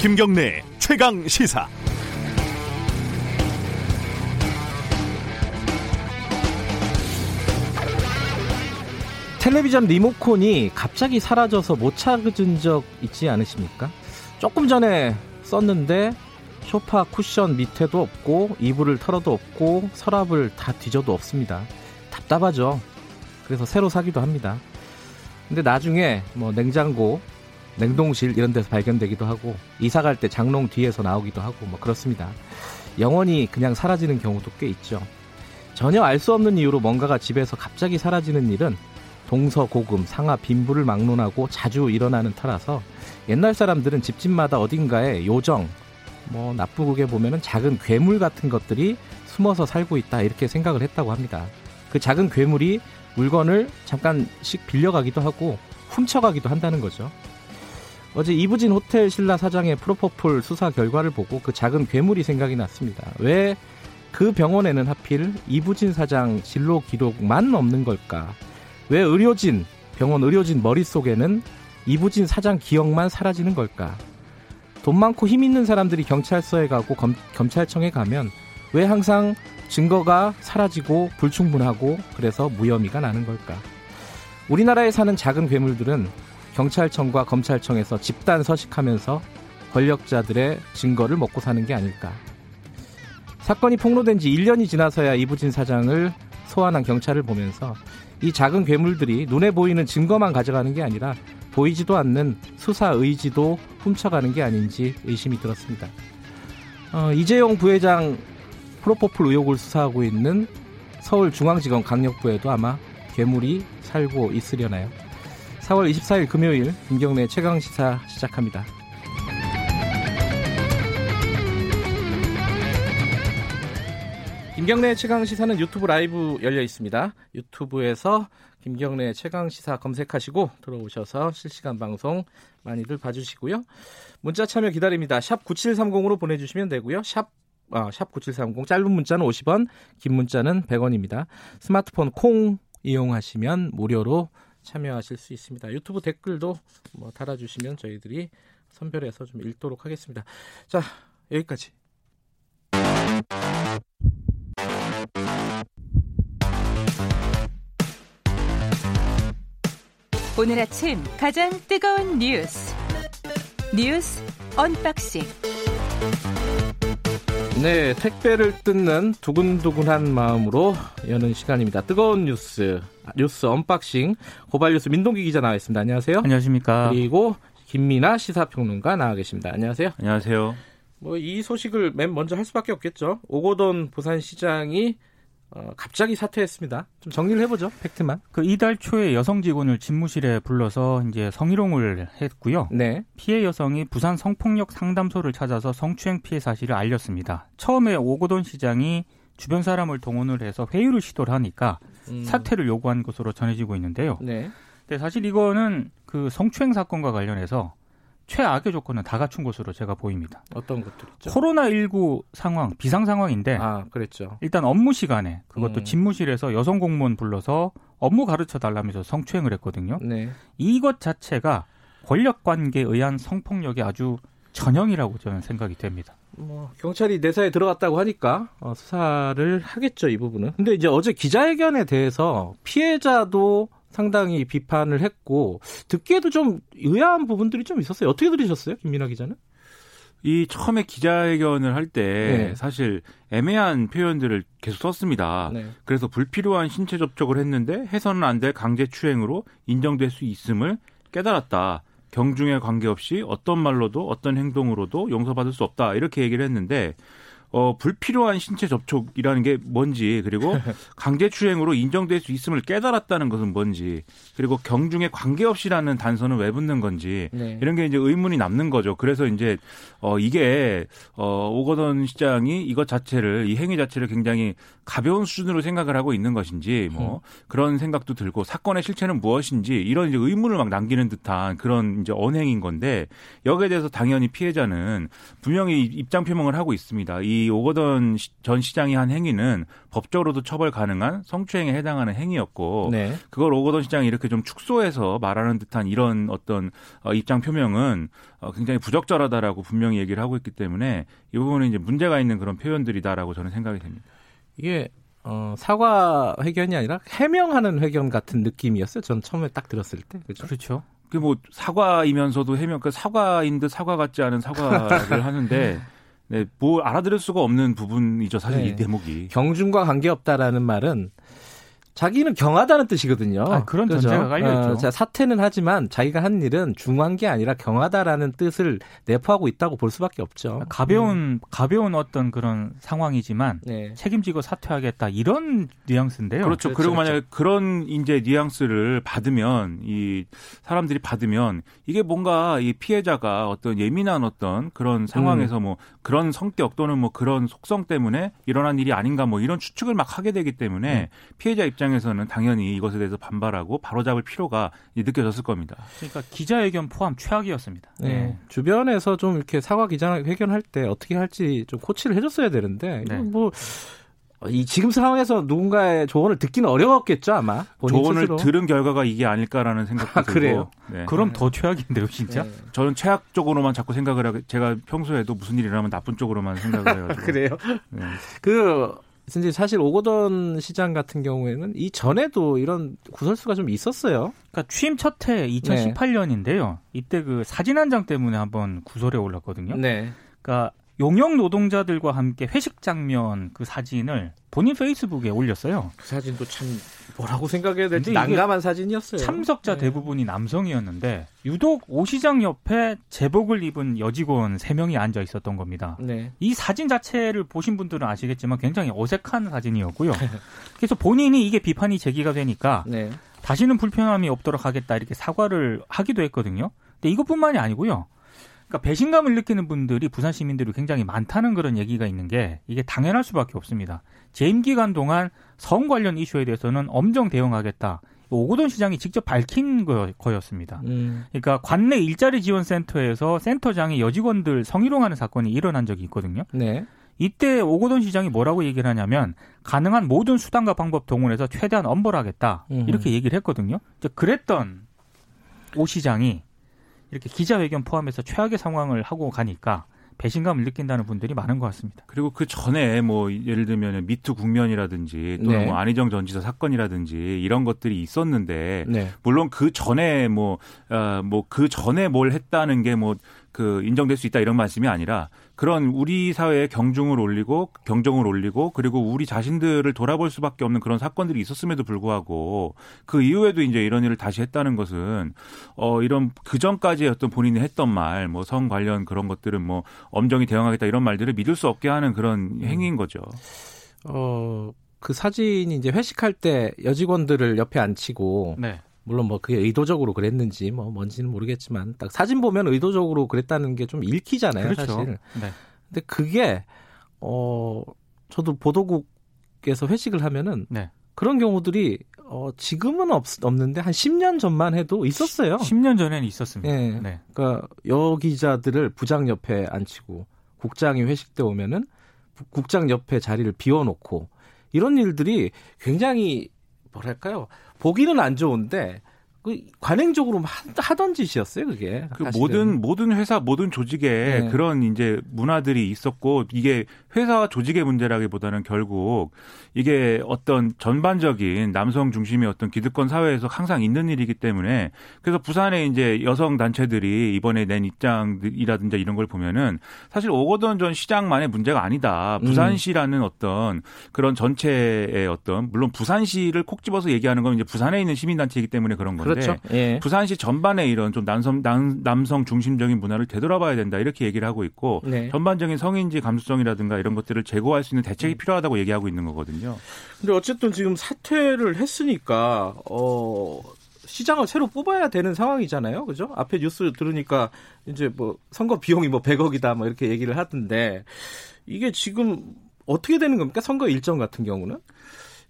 김경래 최강 시사. 텔레비전 리모컨이 갑자기 사라져서 못 찾은 적 있지 않으십니까? 조금 전에 썼는데 소파 쿠션 밑에도 없고 이불을 털어도 없고 서랍을 다 뒤져도 없습니다. 답답하죠. 그래서 새로 사기도 합니다. 근데 나중에 뭐 냉장고, 냉동실 이런 데서 발견되기도 하고 이사 갈 때 장롱 뒤에서 나오기도 하고 뭐 그렇습니다. 영원히 그냥 사라지는 경우도 꽤 있죠. 전혀 알 수 없는 이유로 뭔가가 집에서 갑자기 사라지는 일은 동서 고금, 상하 빈부를 막론하고 자주 일어나는 터라서 옛날 사람들은 집집마다 어딘가에 요정, 뭐 나쁘게 보면은 작은 괴물 같은 것들이 숨어서 살고 있다 이렇게 생각을 했다고 합니다. 그 작은 괴물이 물건을 잠깐씩 빌려가기도 하고 훔쳐가기도 한다는 거죠. 어제 이부진 호텔 신라 사장의 프로포폴 수사 결과를 보고 그 작은 괴물이 생각이 났습니다. 왜 그 병원에는 하필 이부진 사장 진로 기록만 없는 걸까? 왜 의료진, 병원 의료진 머릿속에는 이부진 사장 기억만 사라지는 걸까? 돈 많고 힘 있는 사람들이 경찰서에 가고 검, 검찰청에 가면 왜 항상 증거가 사라지고 불충분하고 그래서 무혐의가 나는 걸까? 우리나라에 사는 작은 괴물들은 경찰청과 검찰청에서 집단 서식하면서 권력자들의 증거를 먹고 사는 게 아닐까? 사건이 폭로된 지 1년이 지나서야 이부진 사장을 소환한 경찰을 보면서 이 작은 괴물들이 눈에 보이는 증거만 가져가는 게 아니라 보이지도 않는 수사 의지도 훔쳐가는 게 아닌지 의심이 들었습니다. 어, 이재용 부회장 프로포폴 의혹을 수사하고 있는 서울중앙지검 강력부에도 아마 괴물이 살고 있으려나요? 4월 24일 금요일 김경래 최강 시사 시작합니다. 김경래 최강 시사는 유튜브 라이브 열려 있습니다. 유튜브에서 김경래 최강 시사 검색하시고 들어오셔서 실시간 방송 많이들 봐주시고요. 문자 참여 기다립니다. 샵 9730으로 보내주시면 되고요. 샵 아, 샵9730 짧은 문자는 50원, 긴 문자는 100원입니다. 스마트폰 콩 이용하시면 무료로 참여하실 수 있습니다. 유튜브 댓글도 뭐 달아주시면 저희들이 선별해서 좀 읽도록 하겠습니다. 자, 여기까지. 오늘 아침 가장 뜨거운 뉴스 뉴스 언박싱 네, 택배를 뜯는 두근두근한 마음으로 여는 시간입니다. 뜨거운 뉴스 뉴스 unboxing 고발 뉴스 민동기 기자 나와 있습니다. 안녕하세요. 안녕하십니까. 그리고 김민아 시사평론가 나와 계십니다. 안녕하세요. 안녕하세요. 뭐 이 소식을 맨 먼저 할 수밖에 없겠죠. 오거돈 부산시장이 어, 갑자기 사퇴했습니다. 좀 정리를 해보죠. 팩트만. 그 이달 초에 여성 직원을 집무실에 불러서 이제 성희롱을 했고요. 네. 피해 여성이 부산 성폭력 상담소를 찾아서 성추행 피해 사실을 알렸습니다. 처음에 오고돈 시장이 주변 사람을 동원을 해서 회유를 시도를 하니까 음. 사퇴를 요구한 것으로 전해지고 있는데요. 네. 근데 사실 이거는 그 성추행 사건과 관련해서 최악의 조건은 다 갖춘 것으로 제가 보입니다. 어떤 것들 있죠? 코로나19 상황, 비상 상황인데 아, 그랬죠. 일단 업무 시간에 그것도 음. 집무실에서 여성 공무원 불러서 업무 가르쳐 달라면서 성추행을 했거든요. 네. 이것 자체가 권력 관계에 의한 성폭력이 아주 전형이라고 저는 생각이 됩니다. 뭐 경찰이 내사에 들어갔다고 하니까 어, 수사를 하겠죠 이 부분은. 근데 이제 어제 기자회견에 대해서 피해자도 상당히 비판을 했고 듣기에도 좀 의아한 부분들이 좀 있었어요. 어떻게 들으셨어요, 김민아 기자는? 이 처음에 기자회견을 할때 네. 사실 애매한 표현들을 계속 썼습니다. 네. 그래서 불필요한 신체 접촉을 했는데 해서는 안 될 강제 추행으로 인정될 수 있음을 깨달았다. 경중에 관계없이 어떤 말로도 어떤 행동으로도 용서받을 수 없다. 이렇게 얘기를 했는데 어, 불필요한 신체 접촉이라는 게 뭔지, 그리고 강제추행으로 인정될 수 있음을 깨달았다는 것은 뭔지, 그리고 경중에 관계없이라는 단서는 왜 붙는 건지, 네. 이런 게 이제 의문이 남는 거죠. 그래서 이제, 어, 이게, 어, 오거돈 시장이 이것 자체를, 이 행위 자체를 굉장히 가벼운 수준으로 생각을 하고 있는 것인지, 뭐, 그런 생각도 들고, 사건의 실체는 무엇인지, 이런 이제 의문을 막 남기는 듯한 그런 이제 언행인 건데, 여기에 대해서 당연히 피해자는 분명히 입장 표명을 하고 있습니다. 이이 오거돈 전 시장이 한 행위는 법적으로도 처벌 가능한 성추행에 해당하는 행위였고 네. 그걸 오거돈 시장이 이렇게 좀 축소해서 말하는 듯한 이런 어떤 어, 입장 표명은 어, 굉장히 부적절하다라고 분명히 얘기를 하고 있기 때문에 이 부분은 이제 문제가 있는 그런 표현들이다라고 저는 생각이 됩니다. 이게 어, 사과 회견이 아니라 해명하는 회견 같은 느낌이었어요. 전 처음에 딱 들었을 때. 그죠? 그렇죠. 그뭐 사과이면서도 해명 그 사과인 듯 사과 같지 않은 사과를 하는데 네, 뭐 알아들을 수가 없는 부분이죠. 사실 네. 이 대목이. 경중과 관계없다라는 말은 자기는 경하다는 뜻이거든요. 아, 그런 그죠? 전제가 깔려 있죠. 어, 자, 사퇴는 하지만 자기가 한 일은 중한 게 아니라 경하다라는 뜻을 내포하고 있다고 볼 수밖에 없죠. 가벼운 가벼운 어떤 그런 상황이지만 네. 책임지고 사퇴하겠다 이런 뉘앙스인데요. 그렇죠. 그렇죠, 그리고 그렇죠. 만약 에 그런 이제 뉘앙스를 받으면 이 사람들이 받으면 이게 뭔가 이 피해자가 어떤 예민한 어떤 그런 상황에서 음. 뭐 그런 성격 또는 뭐 그런 속성 때문에 일어난 일이 아닌가 뭐 이런 추측을 막 하게 되기 때문에 음. 피해자 입장 에서는 당연히 이것에 대해서 반발하고 바로잡을 필요가 느껴졌을 겁니다. 그러니까 기자회견 포함 최악이었습니다. 네. 주변에서 좀 이렇게 사과 기자회견할 때 어떻게 할지 좀 코치를 해줬어야 되는데 네. 뭐. 이 지금 상황에서 누군가의 조언을 듣기는 어려웠겠죠 아마 조언을 스스로. 들은 결과가 이게 아닐까라는 생각도 아, 들고 그래요? 네. 그럼 더 최악인데요, 진짜. 네. 저는 최악 쪽으로만 자꾸 생각을 하게 제가 평소에도 무슨 일이 일어나면 나쁜 쪽으로만 생각을 해가지고 그래요? 네. 그 이제 사실 오거돈 시장 같은 경우에는 이 전에도 이런 구설수가 좀 있었어요. 그러니까 취임 첫 해 2018년인데요. 이때 그 사진 한 장 때문에 한번 구설에 올랐거든요. 네. 그러니까 용역 노동자들과 함께 회식 장면 그 사진을 본인 페이스북에 올렸어요. 그 사진도 참 뭐라고 생각해야 될지 난감한 사진이었어요. 참석자 네. 대부분이 남성이었는데 유독 오 시장 옆에 제복을 입은 여직원 3명이 앉아 있었던 겁니다. 네. 이 사진 자체를 보신 분들은 아시겠지만 굉장히 어색한 사진이었고요. 그래서 본인이 이게 비판이 제기가 되니까 네. 다시는 불편함이 없도록 하겠다 이렇게 사과를 하기도 했거든요. 근데 이것뿐만이 아니고요. 그러니까 배신감을 느끼는 분들이 부산 시민들이 굉장히 많다는 그런 얘기가 있는 게 이게 당연할 수밖에 없습니다. 재임 기간 동안 성 관련 이슈에 대해서는 엄정 대응하겠다. 오고돈 시장이 직접 밝힌 거, 거였습니다. 음. 그러니까 관내 일자리 지원 센터에서 센터장의 여직원들 성희롱하는 사건이 일어난 적이 있거든요. 네. 이때 오고돈 시장이 뭐라고 얘기를 하냐면 가능한 모든 수단과 방법 동원해서 최대한 엄벌하겠다 음. 이렇게 얘기를 했거든요. 그랬던 오 시장이 이렇게 기자회견 포함해서 최악의 상황을 하고 가니까 배신감을 느낀다는 분들이 많은 것 같습니다. 그리고 그 전에 뭐 예를 들면 미투 국면이라든지 또는 네. 뭐 안희정 전 지사 사건이라든지 이런 것들이 있었는데 네. 물론 그 전에 뭐어뭐그 전에 뭘 했다는 게 뭐 그 인정될 수 있다 이런 말씀이 아니라 그런 우리 사회의 경중을 올리고 경정을 올리고 그리고 우리 자신들을 돌아볼 수밖에 없는 그런 사건들이 있었음에도 불구하고 그 이후에도 이제 이런 일을 다시 했다는 것은 어 이런 그 전까지 어떤 본인이 했던 말 뭐 성 관련 그런 것들은 뭐 엄정히 대응하겠다 이런 말들을 믿을 수 없게 하는 그런 행위인 거죠. 어, 그 사진이 이제 회식할 때 여직원들을 옆에 앉히고 네. 물론 뭐 그게 의도적으로 그랬는지 뭐 뭔지는 모르겠지만 딱 사진 보면 의도적으로 그랬다는 게 좀 읽히잖아요, 그렇죠. 사실. 네. 근데 그게 어 저도 보도국에서 회식을 하면은 네. 그런 경우들이 어 지금은 없, 없는데 한 10년 전만 해도 있었어요. 10년 전에는 있었습니다. 예. 네. 그러니까 여 기자들을 부장 옆에 앉히고 국장이 회식 때 오면은 부- 국장 옆에 자리를 비워놓고 이런 일들이 굉장히 뭐랄까요? 보기는 안 좋은데 그 관행적으로 하- 하던 짓이었어요 그게 그. 모든 모든 회사 모든 조직에 네. 그런 이제 문화들이 있었고 이게 회사와 조직의 문제라기보다는 결국 이게 어떤 전반적인 남성 중심의 어떤 기득권 사회에서 항상 있는 일이기 때문에 그래서 부산의 이제 여성 단체들이 이번에 낸 입장이라든지 이런 걸 보면은 사실 오거돈 전 시장만의 문제가 아니다. 음. 부산시라는 어떤 그런 전체의 어떤 물론 부산시를 콕 집어서 얘기하는 건 이제 부산에 있는 시민 단체이기 때문에 그런 건데 그렇죠 예. 부산시 전반에 이런 좀 남성 남, 남성 중심적인 문화를 되돌아봐야 된다 이렇게 얘기를 하고 있고 네. 전반적인 성인지 감수성이라든가 이런 것들을 제고할 수 있는 대책이 필요하다고 얘기하고 있는 거거든요. 근데 어쨌든 지금 사퇴를 했으니까 어 시장을 새로 뽑아야 되는 상황이잖아요. 그죠? 앞에 뉴스 들으니까 이제 뭐 선거 비용이 뭐 100억이다 뭐 이렇게 얘기를 하던데 이게 지금 어떻게 되는 겁니까? 선거 일정 같은 경우는?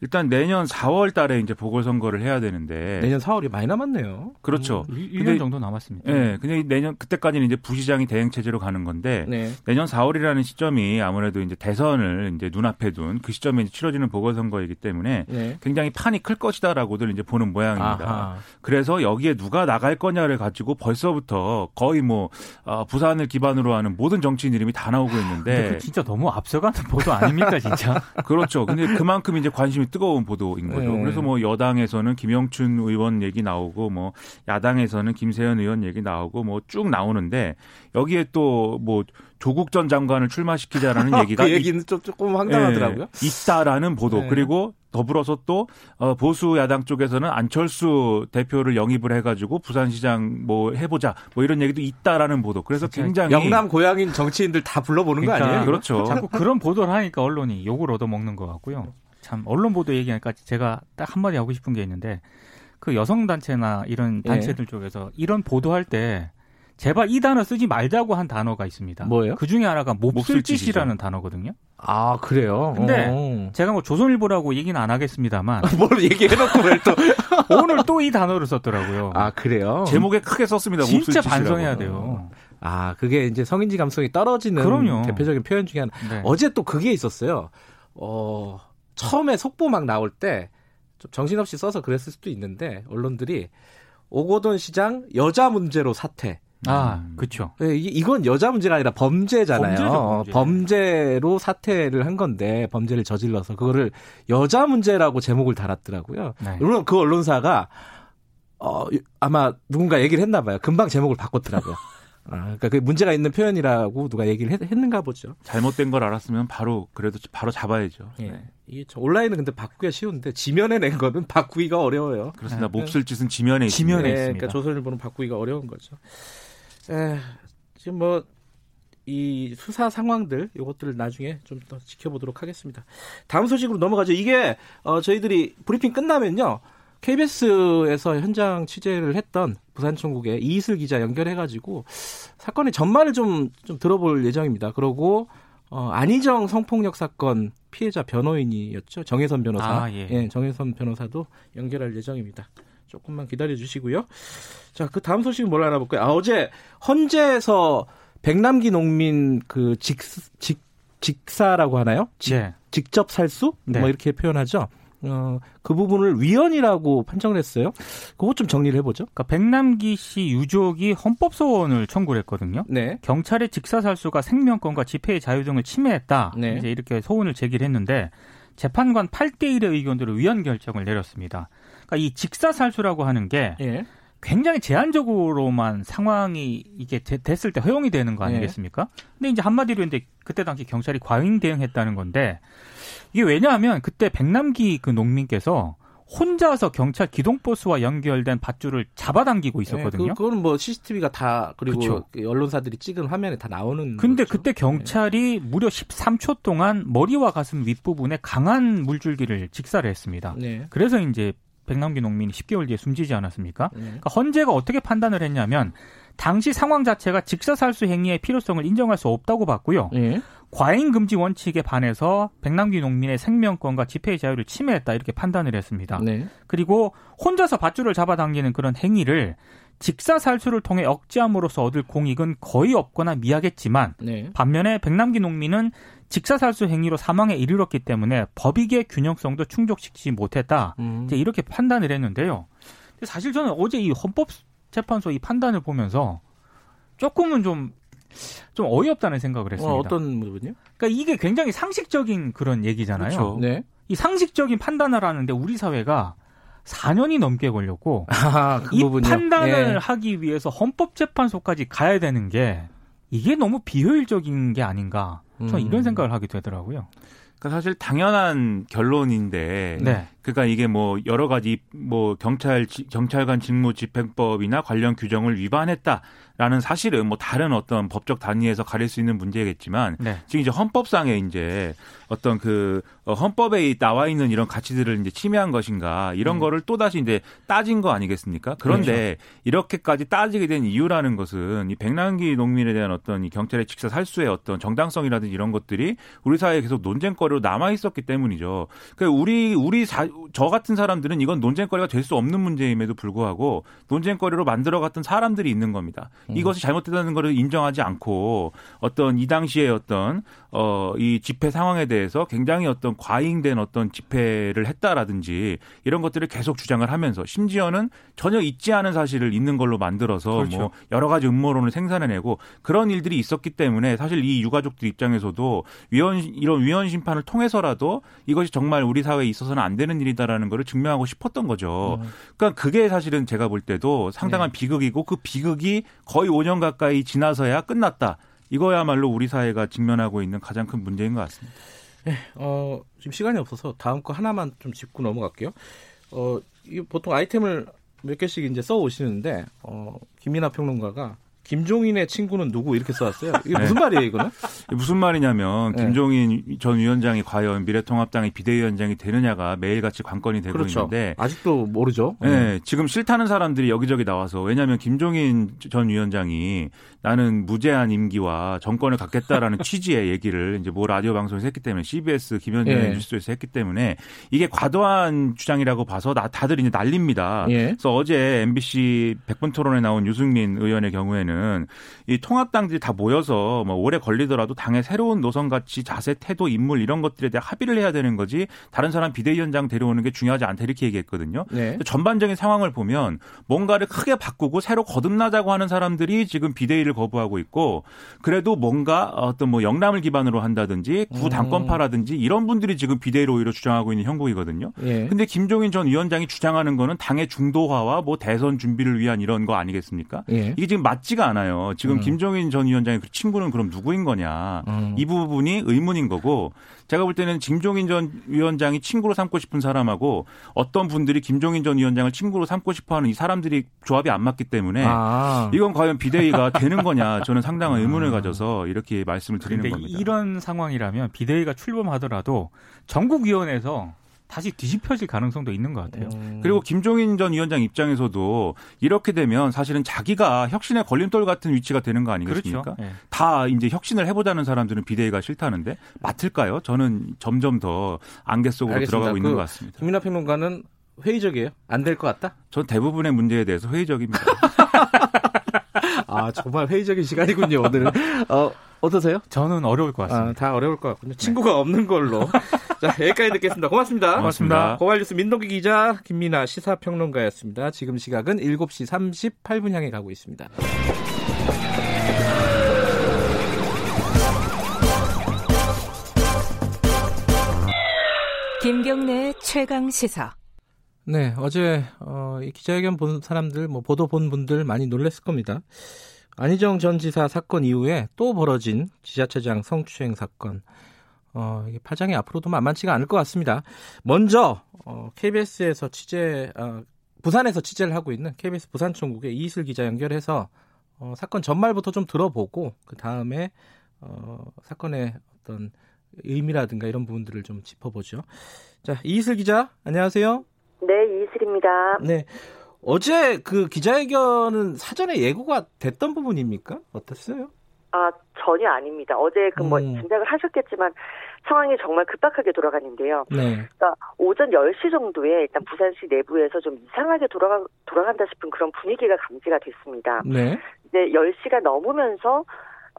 일단 내년 4월 달에 이제 보궐선거를 해야 되는데 내년 4월이 많이 남았네요. 그렇죠. 음, 1, 근데- 년 정도 남았습니다. 예, 네, 근데 내년 그때까지는 이제 부시장이 대행 체제로 가는 건데 네. 내년 4월이라는 시점이 아무래도 이제 대선을 이제 눈앞에 둔 그 시점에 이제 치러지는 보궐선거이기 때문에 네. 굉장히 판이 클 것이다라고들 이제 보는 모양입니다. 아하. 그래서 여기에 누가 나갈 거냐를 가지고 벌써부터 거의 뭐 어, 부산을 기반으로 하는 모든 정치인 이름이 다 나오고 있는데 그 진짜 너무 앞서가는 보도 아닙니까 진짜? 그렇죠. 근데 그만큼 이제 관심이 뜨거운 보도인 거죠. 네. 그래서 뭐 여당에서는 김영춘 의원 얘기 나오고 뭐 야당에서는 김세현 의원 얘기 나오고 뭐 쭉 나오는데 여기에 또 뭐 조국 전 장관을 출마시키자라는 얘기가 그 얘기는 좀 조금 황당하더라고요. 예, 있다라는 보도 네. 그리고 더불어서 또 어, 보수 야당 쪽에서는 안철수 대표를 영입을 해가지고 부산시장 뭐 해보자 뭐 이런 얘기도 있다라는 보도. 그래서 굉장히 영남 고향인 정치인들 다 불러보는 거 그러니까 아니에요? 그렇죠. 자꾸 그런 보도를 하니까 언론이 욕을 얻어먹는 것 같고요. 참 언론 보도 얘기하니까 제가 딱 한마디 하고 싶은 게 있는데 그 여성 단체나 이런 예. 단체들 쪽에서 이런 보도할 때 제발 이 단어 쓰지 말자고 한 단어가 있습니다. 뭐예요? 그 중에 하나가 몹쓸짓이라는. 단어거든요. 아 그래요. 근데 어. 제가 뭐 조선일보라고 얘기는 안 하겠습니다만 뭘 얘기해놓고 왜 또? 오늘 또 이 단어를 썼더라고요. 아 그래요. 제목에 크게 썼습니다. 진짜 몹쓸 짓이라고. 반성해야 돼요. 아 그게 이제 성인지 감성이 떨어지는 그럼요. 대표적인 표현 중에 하나. 네. 어제 또 그게 있었어요. 어 처음에 속보 막 나올 때 좀 정신없이 써서 그랬을 수도 있는데 언론들이 오고돈 시장 여자 문제로 사퇴. 아, 음. 그렇죠. 예, 이- 이건 여자 문제가 아니라 범죄잖아요. 범죄죠, 어, 범죄. 범죄 로 사퇴를 한 건데 범죄를 저질러서 그거를 여자 문제라고 제목을 달았더라고요. 네. 물론 그 언론사가 어 아마 누군가 얘기를 했나 봐요. 금방 제목을 바꿨더라고요. 아, 그러니까 그 문제가 있는 표현이라고 누가 얘기를 했, 는가 보죠. 잘못된 걸 알았으면 바로 그래도 바로 잡아야죠. 예. 네. 이게 저 온라인은 근데 바꾸기가 쉬운데 지면에 낸 거는 바꾸기가 어려워요. 그렇습니다. 네. 몹쓸 짓은 지면에 지면에 있습니다. 네, 있습니다. 그러니까 조선일보는 바꾸기가 어려운 거죠. 에, 지금 뭐 이 수사 상황들 이것들을 나중에 좀 더 지켜보도록 하겠습니다. 다음 소식으로 넘어가죠. 이게 어, 저희들이 브리핑 끝나면요. KBS에서 현장 취재를 했던 부산청국의 이이슬 기자 연결해가지고 사건의 전말을 좀, 좀 들어볼 예정입니다. 그리고 어, 안희정 성폭력 사건 피해자 변호인이었죠. 정혜선 변호사. 아, 예. 정혜선 변호사도 연결할 예정입니다. 조금만 기다려 주시고요. 자, 그 다음 소식은 뭘 알아볼까요? 아, 어제 헌재에서 백남기 농민 그 직, 직, 직사라고 하나요? 직, 네. 직접 살수? 네. 뭐 이렇게 표현하죠. 어, 그 부분을 위헌이라고 판정을 했어요. 그것 좀 정리를 해보죠. 그러니까 백남기 씨 유족이 헌법 소원을 청구를 했거든요. 네. 경찰의 직사살수가 생명권과 집회의 자유 등을 침해했다. 네. 이제 이렇게 소원을 제기를 했는데 재판관 8대 1의 의견으로 위헌 결정을 내렸습니다. 그러니까 이 직사살수라고 하는 게 예. 굉장히 제한적으로만 상황이 이게 되- 됐을 때 허용이 되는 거 아니겠습니까? 근데 이제 한마디로 이제 그때 당시 경찰이 과잉 대응했다는 건데 이게 왜냐하면 그때 백남기 그 농민께서 혼자서 경찰 기동버스와 연결된 밧줄을 잡아당기고 있었거든요. 그, 그거는 뭐 CCTV가 다 그리고 그쵸. 그 언론사들이 찍은 화면에 다 나오는. 근데 거죠. 그때 경찰이 무려 13초 동안 머리와 가슴 윗부분에 강한 물줄기를 직사를 했습니다. 네. 그래서 이제 백남기 농민이 10개월 뒤에 숨지지 않았습니까? 네. 그러니까 헌재가 어떻게 판단을 했냐면 당시 상황 자체가 직사살수 행위의 필요성을 인정할 수 없다고 봤고요. 예. 과잉 금지 원칙에 반해서 백남기 농민의 생명권과 집회의 자유를 침해했다 이렇게 판단을 했습니다. 네. 그리고 혼자서 밧줄을 잡아당기는 그런 행위를 직사살수를 통해 억제함으로써 얻을 공익은 거의 없거나 미약했지만 네. 반면에 백남기 농민은 직사살수 행위로 사망에 이르렀기 때문에 법익의 균형성도 충족시키지 못했다. 음. 이제 이렇게 판단을 했는데요. 사실 저는 어제 이 헌법재판소 이 판단을 보면서 조금은 좀, 좀 어이없다는 생각을 했습니다. 어, 어떤 부분이요? 그러니까 이게 굉장히 상식적인 그런 얘기잖아요. 그렇죠. 네. 이 상식적인 판단을 하는데 우리 사회가 4년이 넘게 걸렸고 아, 그 이 부분이요. 판단을 예. 하기 위해서 헌법재판소까지 가야 되는 게 이게 너무 비효율적인 게 아닌가. 저는 음. 이런 생각을 하게 되더라고요. 그러니까 사실 당연한 결론인데 네. 그러니까 이게 뭐 여러 가지 뭐 경찰 경찰관 직무 집행법이나 관련 규정을 위반했다라는 사실은 뭐 다른 어떤 법적 단위에서 가릴 수 있는 문제겠지만 네. 지금 이제 헌법상에 이제 어떤 그 어, 헌법에 나와 있는 이런 가치들을 이제 침해한 것인가 이런 음. 거를 또 다시 이제 따진 거 아니겠습니까? 그런데 그렇죠. 이렇게까지 따지게 된 이유라는 것은 이 백남기 농민에 대한 어떤 이 경찰의 직사 살수의 어떤 정당성이라든지 이런 것들이 우리 사회에 계속 논쟁거리로 남아 있었기 때문이죠. 그러니까 우리 우리 사, 저 같은 사람들은 이건 논쟁거리가 될 수 없는 문제임에도 불구하고 논쟁거리로 만들어갔던 사람들이 있는 겁니다. 음. 이것이 잘못됐다는 것을 인정하지 않고 어떤 이 당시에 어떤 어 이 집회 상황에 대해서 굉장히 어떤 과잉된 어떤 집회를 했다라든지 이런 것들을 계속 주장을 하면서 심지어는 전혀 있지 않은 사실을 있는 걸로 만들어서 그렇죠. 뭐 여러 가지 음모론을 생산해내고 그런 일들이 있었기 때문에 사실 이 유가족들 입장에서도 위헌 이런 위헌 심판을 통해서라도 이것이 정말 우리 사회에 있어서는 안 되는 일이다라는 것을 증명하고 싶었던 거죠. 음. 그러니까 그게 사실은 제가 볼 때도 상당한 네. 비극이고 그 비극이 거의 5년 가까이 지나서야 끝났다. 이거야말로 우리 사회가 직면하고 있는 가장 큰 문제인 것 같습니다. 네, 어, 지금 시간이 없어서 다음 거 하나만 좀 짚고 넘어갈게요. 어, 이 보통 아이템을 몇 개씩 이제 써 오시는데 어, 김민아 평론가가 김종인의 친구는 누구 이렇게 써왔어요. 이게 무슨 네. 말이에요, 이거는? 무슨 말이냐면 네. 김종인 전 위원장이 과연 미래통합당의 비대위원장이 되느냐가 매일같이 관건이 되고 그렇죠. 있는데 아직도 모르죠. 네, 네, 지금 싫다는 사람들이 여기저기 나와서 왜냐하면 김종인 전 위원장이 나는 무제한 임기와 정권을 갖겠다라는 취지의 얘기를 이제 뭐 라디오 방송에서 했기 때문에 CBS 김현정의 예. 뉴스에서 했기 때문에 이게 과도한 주장이라고 봐서 나 다들 이제 난립니다. 예. 그래서 어제 MBC 백분 토론에 나온 유승민 의원의 경우에는 이 통합당들이 다 모여서 뭐 오래 걸리더라도 당의 새로운 노선 가치, 자세, 태도, 인물 이런 것들에 대해 합의를 해야 되는 거지 다른 사람 비대위원장 데려오는 게 중요하지 않다 이렇게 얘기했거든요. 네. 전반적인 상황을 보면 뭔가를 크게 바꾸고 새로 거듭나자고 하는 사람들이 지금 비대위를 거부하고 있고 그래도 뭔가 어떤 뭐 영남을 기반으로 한다든지 구 음. 당권파라든지 이런 분들이 지금 비대위로 오히려 주장하고 있는 형국이거든요. 예. 근데 김종인 전 위원장이 주장하는 거는 당의 중도화와 뭐 대선 준비를 위한 이런 거 아니겠습니까? 예. 이게 지금 맞지가 않아요. 지금 음. 김종인 전 위원장의 그 친구는 그럼 누구인 거냐? 음. 이 부분이 의문인 거고 제가 볼 때는 김종인 전 위원장이 친구로 삼고 싶은 사람하고 어떤 분들이 김종인 전 위원장을 친구로 삼고 싶어 하는 이 사람들이 조합이 안 맞기 때문에 아. 이건 과연 비대위가 되는 거냐 저는 상당한 의문을 아. 가져서 이렇게 말씀을 드리는 겁니다. 이런 상황이라면 비대위가 출범하더라도 전국위원회에서 다시 뒤집혀질 가능성도 있는 것 같아요. 음. 그리고 김종인 전 위원장 입장에서도 이렇게 되면 사실은 자기가 혁신의 걸림돌 같은 위치가 되는 거 아니겠습니까? 그렇죠. 네. 다 이제 혁신을 해보자는 사람들은 비대위가 싫다는데 맡을까요? 저는 점점 더 안개 속으로 알겠습니다. 들어가고 있는 그것 같습니다. 김민하 평론가는 회의적이에요? 안 될 것 같다? 전 대부분의 문제에 대해서 회의적입니다. 아 정말 회의적인 시간이군요 오늘은. 어, 어떠세요? 저는 어려울 것 같습니다. 아, 다 어려울 것 같군요. 친구가 없는 걸로. 자, 여기까지 듣겠습니다. 고맙습니다. 고맙습니다. 고발뉴스 민동기 기자, 김민아 시사평론가였습니다. 지금 시각은 7시 38분 향해 가고 있습니다. 김경래 최강 시사. 네, 어제 어, 이 기자회견 본 사람들, 뭐 보도 본 분들 많이 놀랐을 겁니다. 안희정 전 지사 사건 이후에 또 벌어진 지자체장 성추행 사건. 어, 이게 파장이 앞으로도 만만치가 않을 것 같습니다. 먼저 어, KBS에서 취재, 어, 부산에서 취재를 하고 있는 KBS 부산총국의 이슬 기자 연결해서 어, 사건 전말부터 좀 들어보고 그 다음에 어, 사건의 어떤 의미라든가 이런 부분들을 좀 짚어보죠. 자, 이슬 기자, 안녕하세요. 네, 이슬입니다. 네. 어제 그 기자회견은 사전에 예고가 됐던 부분입니까? 어땠어요? 아, 전혀 아닙니다. 어제 그뭐 음. 짐작을 하셨겠지만 상황이 정말 급박하게 돌아갔는데요. 네. 그러니까 오전 10시 정도에 일단 부산시 내부에서 좀 이상하게 돌아가, 돌아간다 싶은 그런 분위기가 감지가 됐습니다. 네. 이제 10시가 넘으면서 어,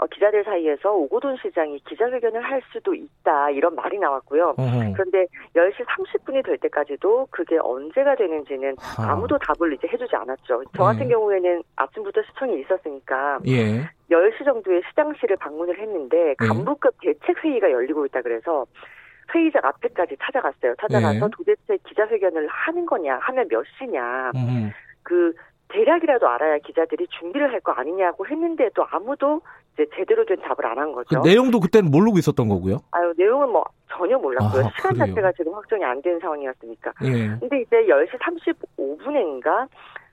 기자들 사이에서 오고돈 시장이 기자회견을 할 수도 있다 이런 말이 나왔고요. 어허. 그런데 10시 30분이 될 때까지도 그게 언제가 되는지는 아. 무도 답을 이제 해주지 않았죠. 저 같은 네. 경우에는 아침부터 시청이 있었으니까 예. 10시 정도에 시장실을 방문을 했는데 예. 간부급 대책 회의가 열리고 있다 그래서 회의장 앞에까지 찾아갔어요. 찾아가서 예. 도대체 기자회견을 하는 거냐, 하면 몇 시냐, 음. 그 대략이라도 알아야 기자들이 준비를 할 거 아니냐고 했는데도 아무도 이제 제대로 된 답을 안 한 거죠. 그 내용도 그때는 모르고 있었던 거고요. 아유 내용은 뭐 전혀 몰랐고요. 아, 시간 그래요? 자체가 지금 확정이 안 된 상황이었으니까. 예. 근데 이제 10시 35분인가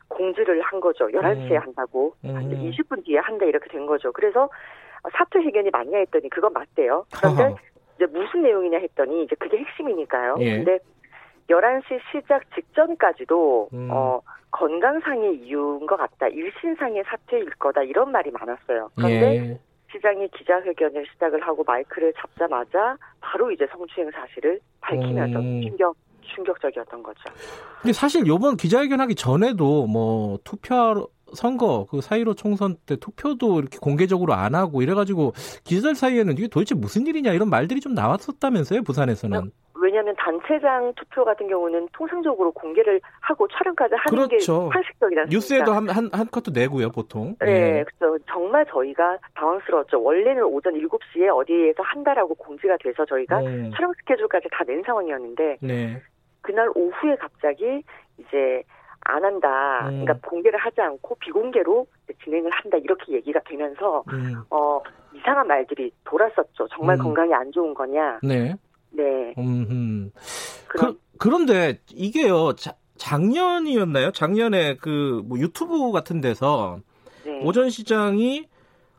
공지를 한 거죠. 11시에 음. 한다고. 음. 20분 뒤에 한다 이렇게 된 거죠. 그래서 사퇴 회견이 맞냐 했더니 그건 맞대요. 그런데 허허. 이제 무슨 내용이냐 했더니 이제 그게 핵심이니까요. 예. 근데 11시 시작 직전까지도 음. 어 건강상의 이유인 것 같다. 일신상의 사퇴일 거다. 이런 말이 많았어요. 그런데 예. 시장이 기자회견을 시작을 하고 마이크를 잡자마자 바로 이제 성추행 사실을 밝히면서 음. 충격 충격적이었던 거죠. 근데 사실 요번 기자회견 하기 전에도 뭐 투표 선거 그 사이로 총선 때 투표도 이렇게 공개적으로 안 하고 이래가지고 기자들 사이에는 이게 도대체 무슨 일이냐 이런 말들이 좀 나왔었다면서요 부산에서는 왜냐하면 단체장 투표 같은 경우는 통상적으로 공개를 하고 촬영까지 하는 그렇죠. 게 상식적이다. 뉴스에도 한 한 한 컷도 내고요 보통 네, 예. 그래서 정말 저희가 당황스러웠죠. 원래는 오전 7시에 어디에서 한다라고 공지가 돼서 저희가 음. 촬영 스케줄까지 다 낸 상황이었는데 네. 그날 오후에 갑자기 이제 안 한다. 음. 그러니까 공개를 하지 않고 비공개로 진행을 한다 이렇게 얘기가 되면서 음. 어 이상한 말들이 돌았었죠. 정말 음. 건강이 안 좋은 거냐. 네. 네. 음. 그런 그, 그런데 이게요 자, 작년이었나요? 작년에 그 뭐 유튜브 같은 데서 네. 오전 시장이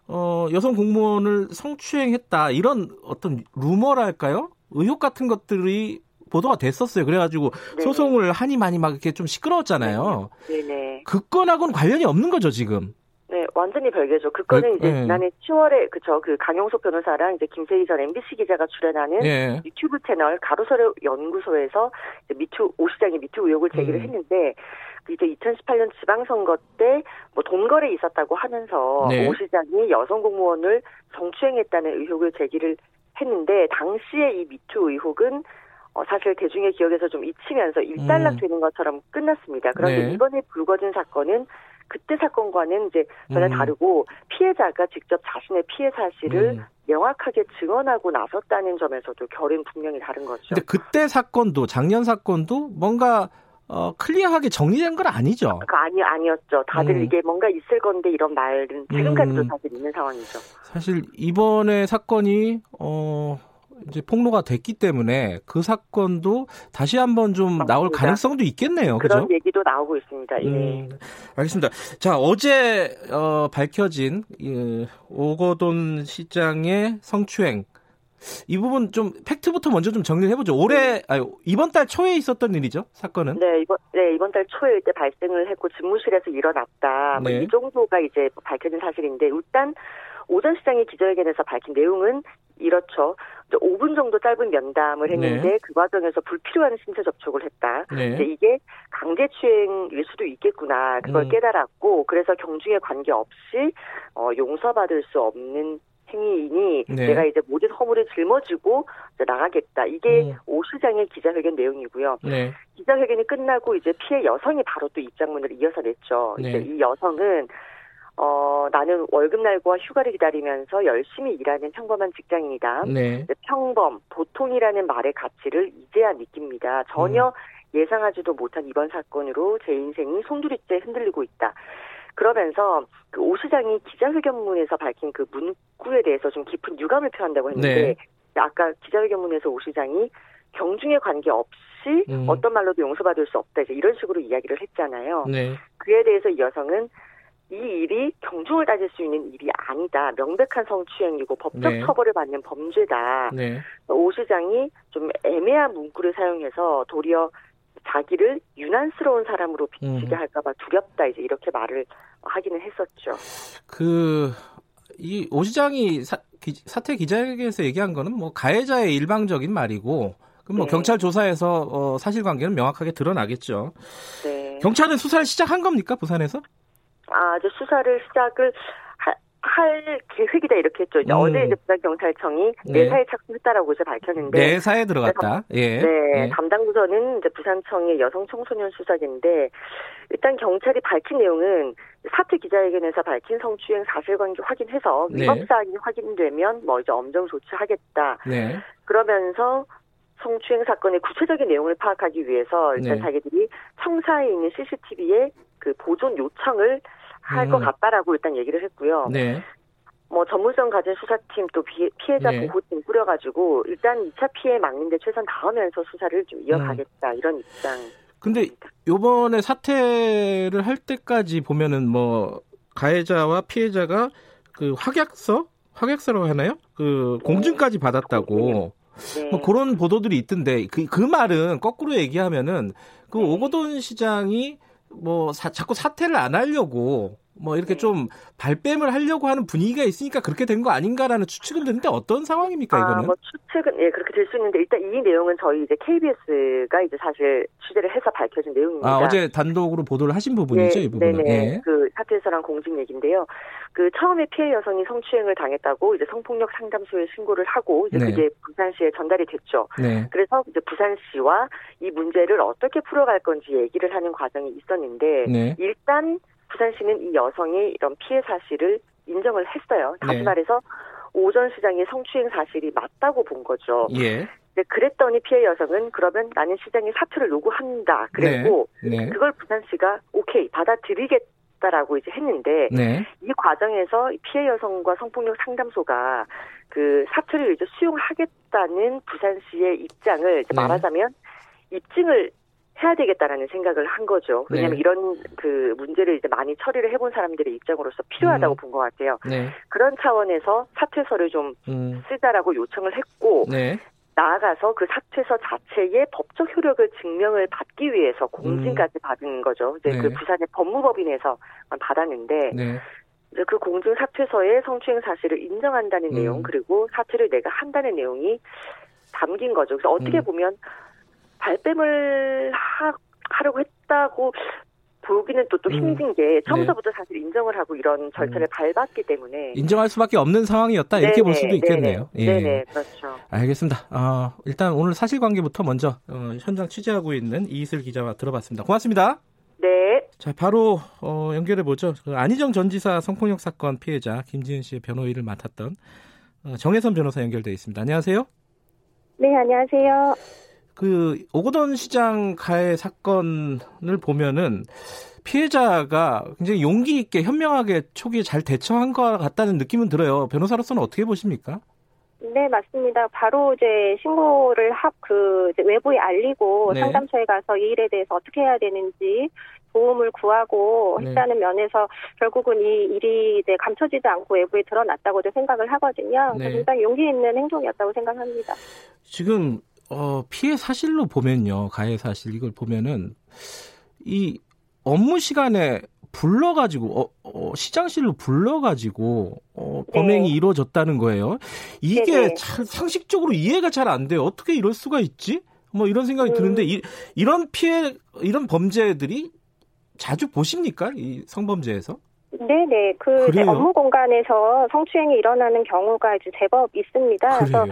어, 여성 공무원을 성추행했다 이런 어떤 루머랄까요? 의혹 같은 것들이 보도가 됐었어요. 그래가지고 네. 소송을 하니 많이 막 이렇게 좀 시끄러웠잖아요. 네네. 그 건하고는 관련이 없는 거죠 지금. 네, 완전히 별개죠. 그 건은 그, 이제 네. 지난해 10월에 그저 그 강용석 변호사랑 이제 김세희 전 MBC 기자가 출연하는 예. 유튜브 채널 가로서의 연구소에서 이제 미투 오 시장의 미투 의혹을 제기를 음. 했는데 그 이제 2018년 지방선거 때 뭐 돈거래 있었다고 하면서 네. 오 시장이 여성 공무원을 성추행했다는 의혹을 제기를 했는데 당시에 이 미투 의혹은 어, 사실 대중의 기억에서 좀 잊히면서 일단락되는 것처럼 끝났습니다. 그런데 음. 네. 이번에 불거진 사건은 그때 사건과는 이제 전혀 음. 다르고 피해자가 직접 자신의 피해 사실을 음. 명확하게 증언하고 나섰다는 점에서도 결은 분명히 다른 거죠. 근데 그때 사건도 작년 사건도 뭔가 어, 클리어하게 정리된 건 아니죠. 그 아니 아니었죠. 다들 음. 이게 뭔가 있을 건데 이런 말은 지금까지도 음. 사실 있는 상황이죠. 사실 이번에 사건이 어 이제 폭로가 됐기 때문에 그 사건도 다시 한번 좀 나올 맞습니다. 가능성도 있겠네요. 그죠? 그런 얘기도 나오고 있습니다. 예. 음, 알겠습니다. 자, 어제 어, 밝혀진 이, 오거돈 시장의 성추행 이 부분 좀 팩트부터 먼저 좀 정리를 해보죠. 올해 아니, 이번 달 초에 있었던 일이죠, 사건은. 네 이번 네 이번 달 초에 이때 발생을 했고 집무실에서 일어났다. 뭐 네. 이 정도가 이제 밝혀진 사실인데 일단 오전 시장의 기자회견에서 밝힌 내용은 이렇죠. 이제 5분 정도 짧은 면담을 했는데 네. 그 과정에서 불필요한 신체 접촉을 했다. 네. 이게 강제 추행일 수도 있겠구나 그걸 음. 깨달았고 그래서 경중에 관계없이 어, 용서받을 수 없는 행위이니 네. 내가 이제 모든 허물을 짊어지고 이제 나가겠다 이게 음. 오 시장의 기자회견 내용이고요. 네. 기자회견이 끝나고 이제 피해 여성이 바로 또 입장문을 이어서 냈죠. 네. 이제 이 여성은 어 나는 월급 날과 휴가를 기다리면서 열심히 일하는 평범한 직장인이다. 네. 평범, 보통이라는 말의 가치를 이제야 느낍니다. 전혀 음. 예상하지도 못한 이번 사건으로 제 인생이 송두리째 흔들리고 있다. 그러면서 그 오 시장이 기자회견문에서 밝힌 그 문구에 대해서 좀 깊은 유감을 표한다고 했는데 네. 아까 기자회견문에서 오 시장이 경중에 관계없이 음. 어떤 말로도 용서받을 수 없다 이제 이런 식으로 이야기를 했잖아요. 네. 그에 대해서 이 여성은 이 일이 경중을 따질 수 있는 일이 아니다. 명백한 성추행이고 법적 네. 처벌을 받는 범죄다. 네. 오 시장이 좀 애매한 문구를 사용해서 도리어 자기를 유난스러운 사람으로 비치게 음. 할까봐 두렵다. 이제 이렇게 말을 하기는 했었죠. 그, 이, 오 시장이 사, 기, 사퇴 기자회견에서 얘기한 거는 뭐 가해자의 일방적인 말이고, 그럼 뭐 네. 경찰 조사에서 어, 사실관계는 명확하게 드러나겠죠. 네. 경찰은 수사를 시작한 겁니까, 부산에서? 아, 이제 수사를 시작을 하- 할 계획이다 이렇게 했죠. 음. 어제 이제 부산 경찰청이 네. 내사에 착수했다라고 이제 밝혔는데 내사에 들어갔다. 예. 네, 예. 담당 부서는 이제 부산청의 여성 청소년 수사계인데 일단 경찰이 밝힌 내용은 사퇴 기자회견에서 밝힌 성추행 사실관계 확인해서 네. 위법 사항이 확인되면 뭐 이제 엄정 조치하겠다. 네. 그러면서 성추행 사건의 구체적인 내용을 파악하기 위해서 일단 네. 자기들이 청사에 있는 CCTV에 그 보존 요청을 할것 음. 같다라고 일단 얘기를 했고요. 네. 뭐 전문성 가진 수사팀 또 피해자 네. 보호팀 꾸려가지고 일단 2차 피해 막는 데 최선 다하면서 수사를 좀 이어가겠다 음. 이런 입장. 근데 요번에 사퇴를 할 때까지 보면은 뭐 가해자와 피해자가 그 확약서 확약서라고 하나요? 그 공증까지 받았다고. 네. 뭐 그런 보도들이 있던데 그, 그 말은 거꾸로 얘기하면은 그 네. 오거돈 시장이 뭐 사, 자꾸 사퇴를 안 하려고 뭐 이렇게 네. 좀 발뺌을 하려고 하는 분위기가 있으니까 그렇게 된 거 아닌가라는 추측은 드는데 어떤 상황입니까 아, 이거는? 뭐 추측은 예 그렇게 될 수 있는데 일단 이 내용은 저희 이제 KBS가 이제 사실 취재를 해서 밝혀진 내용입니다. 아 어제 단독으로 보도를 하신 부분이죠 네, 이 부분은. 네네. 예. 그 사퇴서랑 공직 얘기인데요. 그 처음에 피해 여성이 성추행을 당했다고 이제 성폭력 상담소에 신고를 하고 이제 네. 그게 부산시에 전달이 됐죠. 네. 그래서 이제 부산시와 이 문제를 어떻게 풀어갈 건지 얘기를 하는 과정이 있었는데 네. 일단 부산시는 이 여성의 이런 피해 사실을 인정을 했어요. 다시 네. 말해서 오전 시장의 성추행 사실이 맞다고 본 거죠. 예. 네, 그랬더니 피해 여성은 그러면 나는 시장에 사퇴를 요구한다. 그랬고 네. 네. 그걸 부산시가 오케이 받아들이겠 다라고 이제 했는데 네. 이 과정에서 피해 여성과 성폭력 상담소가 그 사퇴를 이제 수용하겠다는 부산시의 입장을 네. 말하자면 입증을 해야 되겠다라는 생각을 한 거죠. 왜냐하면 네. 이런 그 문제를 이제 많이 처리를 해본 사람들의 입장으로서 필요하다고 음. 본것 같아요. 네. 그런 차원에서 사퇴서를 좀 음. 쓰자라고 요청을 했고 네. 나아가서 그 사퇴서 자체의 법적 효력을 증명을 받기 위해서 공증까지 음. 받은 거죠. 이제 그 네. 부산의 법무법인에서 받았는데 네. 이제 그 공증 사퇴서에 성추행 사실을 인정한다는 내용 음. 그리고 사퇴를 내가 한다는 내용이 담긴 거죠. 그래서 어떻게 음. 보면 발뺌을 하, 하려고 했다고 보기는 또, 또 음. 힘든 게 처음부터 네. 사실 인정을 하고 이런 절차를 음. 밟았기 때문에 인정할 수밖에 없는 상황이었다 이렇게 네네, 볼 수도 있겠네요. 네네, 예. 네네 그렇죠. 알겠습니다. 어, 일단 오늘 사실관계부터 먼저 어, 현장 취재하고 있는 이슬 기자와 들어봤습니다. 고맙습니다. 네. 자 바로 어, 연결해 보죠. 그 안희정 전 지사 성폭력 사건 피해자 김지은 씨의 변호인을 맡았던 어, 정혜선 변호사 연결돼 있습니다. 안녕하세요. 네 안녕하세요. 그 오거돈 시장 가해 사건을 보면은 피해자가 굉장히 용기 있게 현명하게 초기에 잘 대처한 것 같다는 느낌은 들어요. 변호사로서는 어떻게 보십니까? 네, 맞습니다. 바로 이제 신고를 합 그 외부에 알리고 네. 상담소에 가서 이 일에 대해서 어떻게 해야 되는지 도움을 구하고 네. 했다는 면에서 결국은 이 일이 이제 감춰지지 않고 외부에 드러났다고도 생각을 하거든요. 네. 굉장히 용기 있는 행동이었다고 생각합니다. 지금 어, 피해 사실로 보면요, 가해 사실 이걸 보면은 이 업무 시간에 불러가지고 어, 어, 시장실로 불러가지고 어, 범행이 네. 이루어졌다는 거예요. 이게 참 상식적으로 이해가 잘 안 돼요. 어떻게 이럴 수가 있지? 뭐 이런 생각이 음. 드는데 이, 이런 피해 이런 범죄들이 자주 보십니까? 이 성범죄에서? 네네. 그 업무 공간에서 성추행이 일어나는 경우가 이제 제법 있습니다. 그래요. 그래서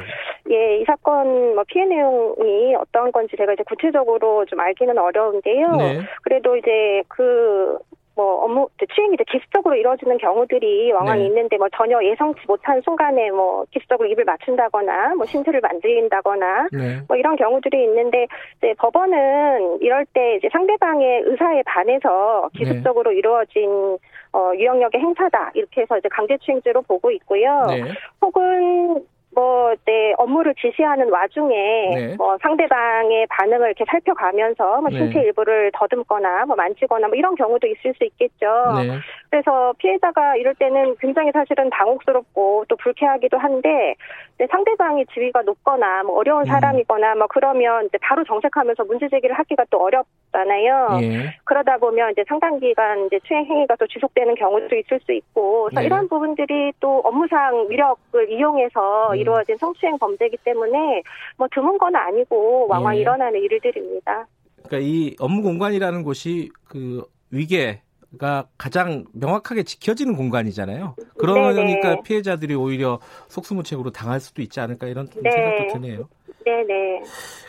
예, 이 사건 뭐 피해 내용이 어떤 건지 제가 이제 구체적으로 좀 알기는 어려운데요. 네. 그래도 이제 그 뭐 업무 추행이 이제 기습적으로 이루어지는 경우들이 왕왕 네. 있는데 뭐 전혀 예상치 못한 순간에 뭐 기습적으로 입을 맞춘다거나 뭐 신체를 만진다거나 네. 뭐 이런 경우들이 있는데 이제 법원은 이럴 때 이제 상대방의 의사에 반해서 기습적으로 네. 이루어진 어 유형력의 행사다 이렇게 해서 이제 강제추행죄로 보고 있고요. 네. 혹은 뭐, 네, 업무를 지시하는 와중에, 네. 뭐, 상대방의 반응을 이렇게 살펴가면서, 뭐, 신체 네. 일부를 더듬거나, 뭐, 만지거나, 뭐, 이런 경우도 있을 수 있겠죠. 네. 그래서 피해자가 이럴 때는 굉장히 사실은 당혹스럽고 또 불쾌하기도 한데, 상대방이 지위가 높거나, 뭐, 어려운 음. 사람이거나, 뭐, 그러면 이제 바로 정색하면서 문제 제기를 하기가 또 어렵잖아요. 예. 그러다 보면 이제 상당 기간 이제 추행 행위가 또 지속되는 경우도 있을 수 있고, 그래서 네. 이런 부분들이 또 업무상 위력을 이용해서 음. 이루어진 성추행 범죄이기 때문에 뭐 드문 건 아니고 왕왕 예. 일어나는 일들입니다. 그러니까 이 업무 공간이라는 곳이 그 위계 가 가장 명확하게 지켜지는 공간이잖아요. 그러니까 네네. 피해자들이 오히려 속수무책으로 당할 수도 있지 않을까 이런 네. 생각도 드네요. 네네.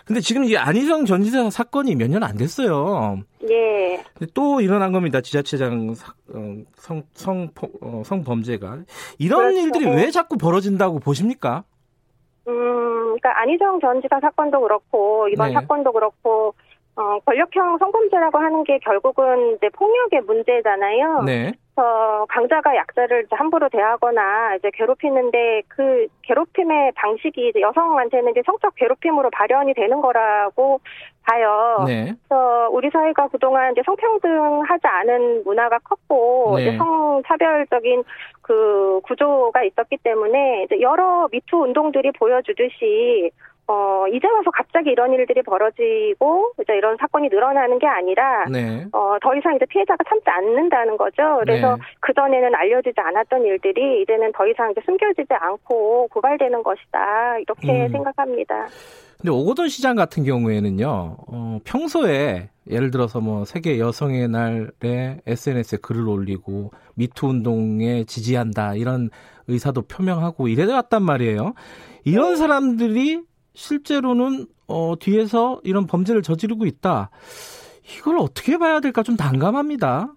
근데 지금 이 안희정 전 지사 사건이 몇 년 안 됐어요. 예. 또 일어난 겁니다. 지자체장 어, 성, 성, 어, 성범죄가. 이런 그렇죠. 일들이 왜 자꾸 벌어진다고 보십니까? 음, 그러니까 안희정 전 지사 사건도 그렇고, 이번 네. 사건도 그렇고, 어, 권력형 성범죄라고 하는 게 결국은 이제 폭력의 문제잖아요. 네. 어, 강자가 약자를 이제 함부로 대하거나 이제 괴롭히는데 그 괴롭힘의 방식이 이제 여성한테는 이제 성적 괴롭힘으로 발현이 되는 거라고 봐요. 네. 그래서 우리 사회가 그동안 이제 성평등하지 않은 문화가 컸고 네. 이제 성차별적인 그 구조가 있었기 때문에 이제 여러 미투 운동들이 보여주듯이 어, 이제 와서 갑자기 이런 일들이 벌어지고, 이제 이런 사건이 늘어나는 게 아니라, 네. 어, 더 이상 이제 피해자가 참지 않는다는 거죠. 그래서 네. 그 전에는 알려지지 않았던 일들이 이제는 더 이상 이제 숨겨지지 않고 고발되는 것이다. 이렇게 음. 생각합니다. 근데 오거돈 시장 같은 경우에는요, 어, 평소에 예를 들어서 뭐 세계 여성의 날에 SNS에 글을 올리고 미투 운동에 지지한다 이런 의사도 표명하고 이래 왔단 말이에요. 이런 네. 사람들이 실제로는 어, 뒤에서 이런 범죄를 저지르고 있다. 이걸 어떻게 봐야 될까 좀 난감합니다.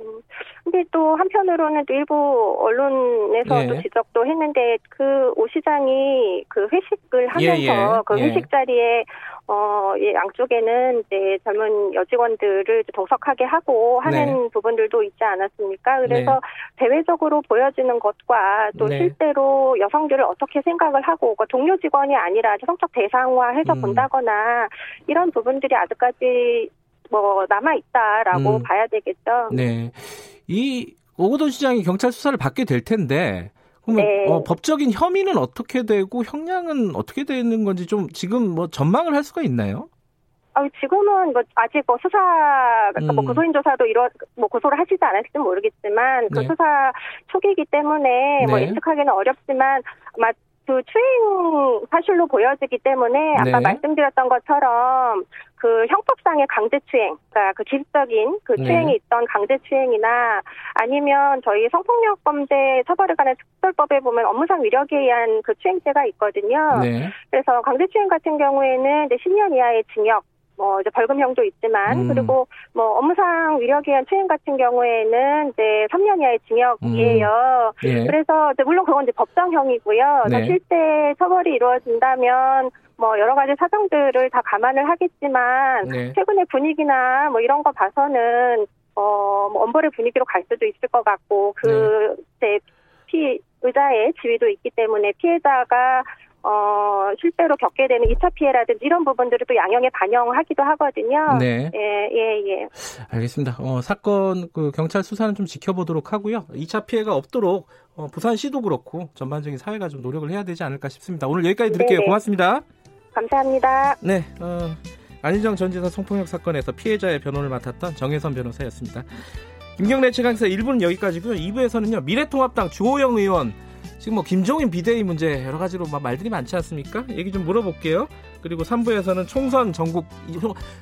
음, 근데 또 한편으로는 또 일부 언론에서도 예. 지적도 했는데 그 오 시장이 그 회식을 하면서 예, 예. 그 예. 회식 자리에 어, 예, 양쪽에는 이제 젊은 여직원들을 동석하게 하고 하는 네. 부분들도 있지 않았습니까? 그래서 네. 대외적으로 보여지는 것과 또 네. 실제로 여성들을 어떻게 생각을 하고 그 동료 직원이 아니라 성적 대상화해서 음. 본다거나 이런 부분들이 아직까지 뭐 남아 있다라고 음. 봐야 되겠죠. 네. 이 오고돈 시장이 경찰 수사를 받게 될 텐데 그러면 네. 어, 법적인 혐의는 어떻게 되고 형량은 어떻게 되는 건지 좀 지금 뭐 전망을 할 수가 있나요? 아, 지금은 뭐 아직 뭐 수사 그러니까 뭐 음. 뭐 고소인 조사도 이런 뭐 고소를 하시지 않았을지 모르겠지만 그 네. 수사 초기이기 때문에 뭐 네. 뭐 예측하기는 어렵지만 아마 그 추행 사실로 보여지기 때문에 아까 네. 말씀드렸던 것처럼 그 형법상의 강제추행, 그러니까 그 기습적인 그 네. 추행이 네. 있던 강제추행이나 아니면 저희 성폭력 범죄 처벌에 관한 특별법에 보면 업무상 위력에 의한 그 추행죄가 있거든요. 네. 그래서 강제추행 같은 경우에는 이제 10년 이하의 징역 뭐 이제 벌금형도 있지만 음. 그리고 뭐 업무상 위력에 의한 추행 같은 경우에는 이제 3년 이하의 징역이에요. 음. 예. 그래서 이제 물론 그건 이제 법정형이고요. 네. 실제 처벌이 이루어진다면 뭐 여러 가지 사정들을 다 감안을 하겠지만 네. 최근의 분위기나 뭐 이런 거 봐서는 어 뭐 엄벌의 분위기로 갈 수도 있을 것 같고 그제 피 의자의 지위도 있기 때문에 피해자가 어, 실제로 겪게 되는 2차 피해라든지 이런 부분들을 또 양형에 반영하기도 하거든요. 네. 예, 예, 예. 알겠습니다. 어, 사건, 그, 경찰 수사는 좀 지켜보도록 하고요. 2차 피해가 없도록, 어, 부산시도 그렇고, 전반적인 사회가 좀 노력을 해야 되지 않을까 싶습니다. 오늘 여기까지 드릴게요. 네네. 고맙습니다. 감사합니다. 네, 어, 안희정 전 지사 성폭력 사건에서 피해자의 변호를 맡았던 정혜선 변호사였습니다. 김경래 최강사 1부는 여기까지고요. 2부에서는요, 미래통합당 주호영 의원, 지금 뭐 김종인 비대위 문제 여러 가지로 막 말들이 많지 않습니까? 얘기 좀 물어볼게요. 그리고 3부에서는 총선 전국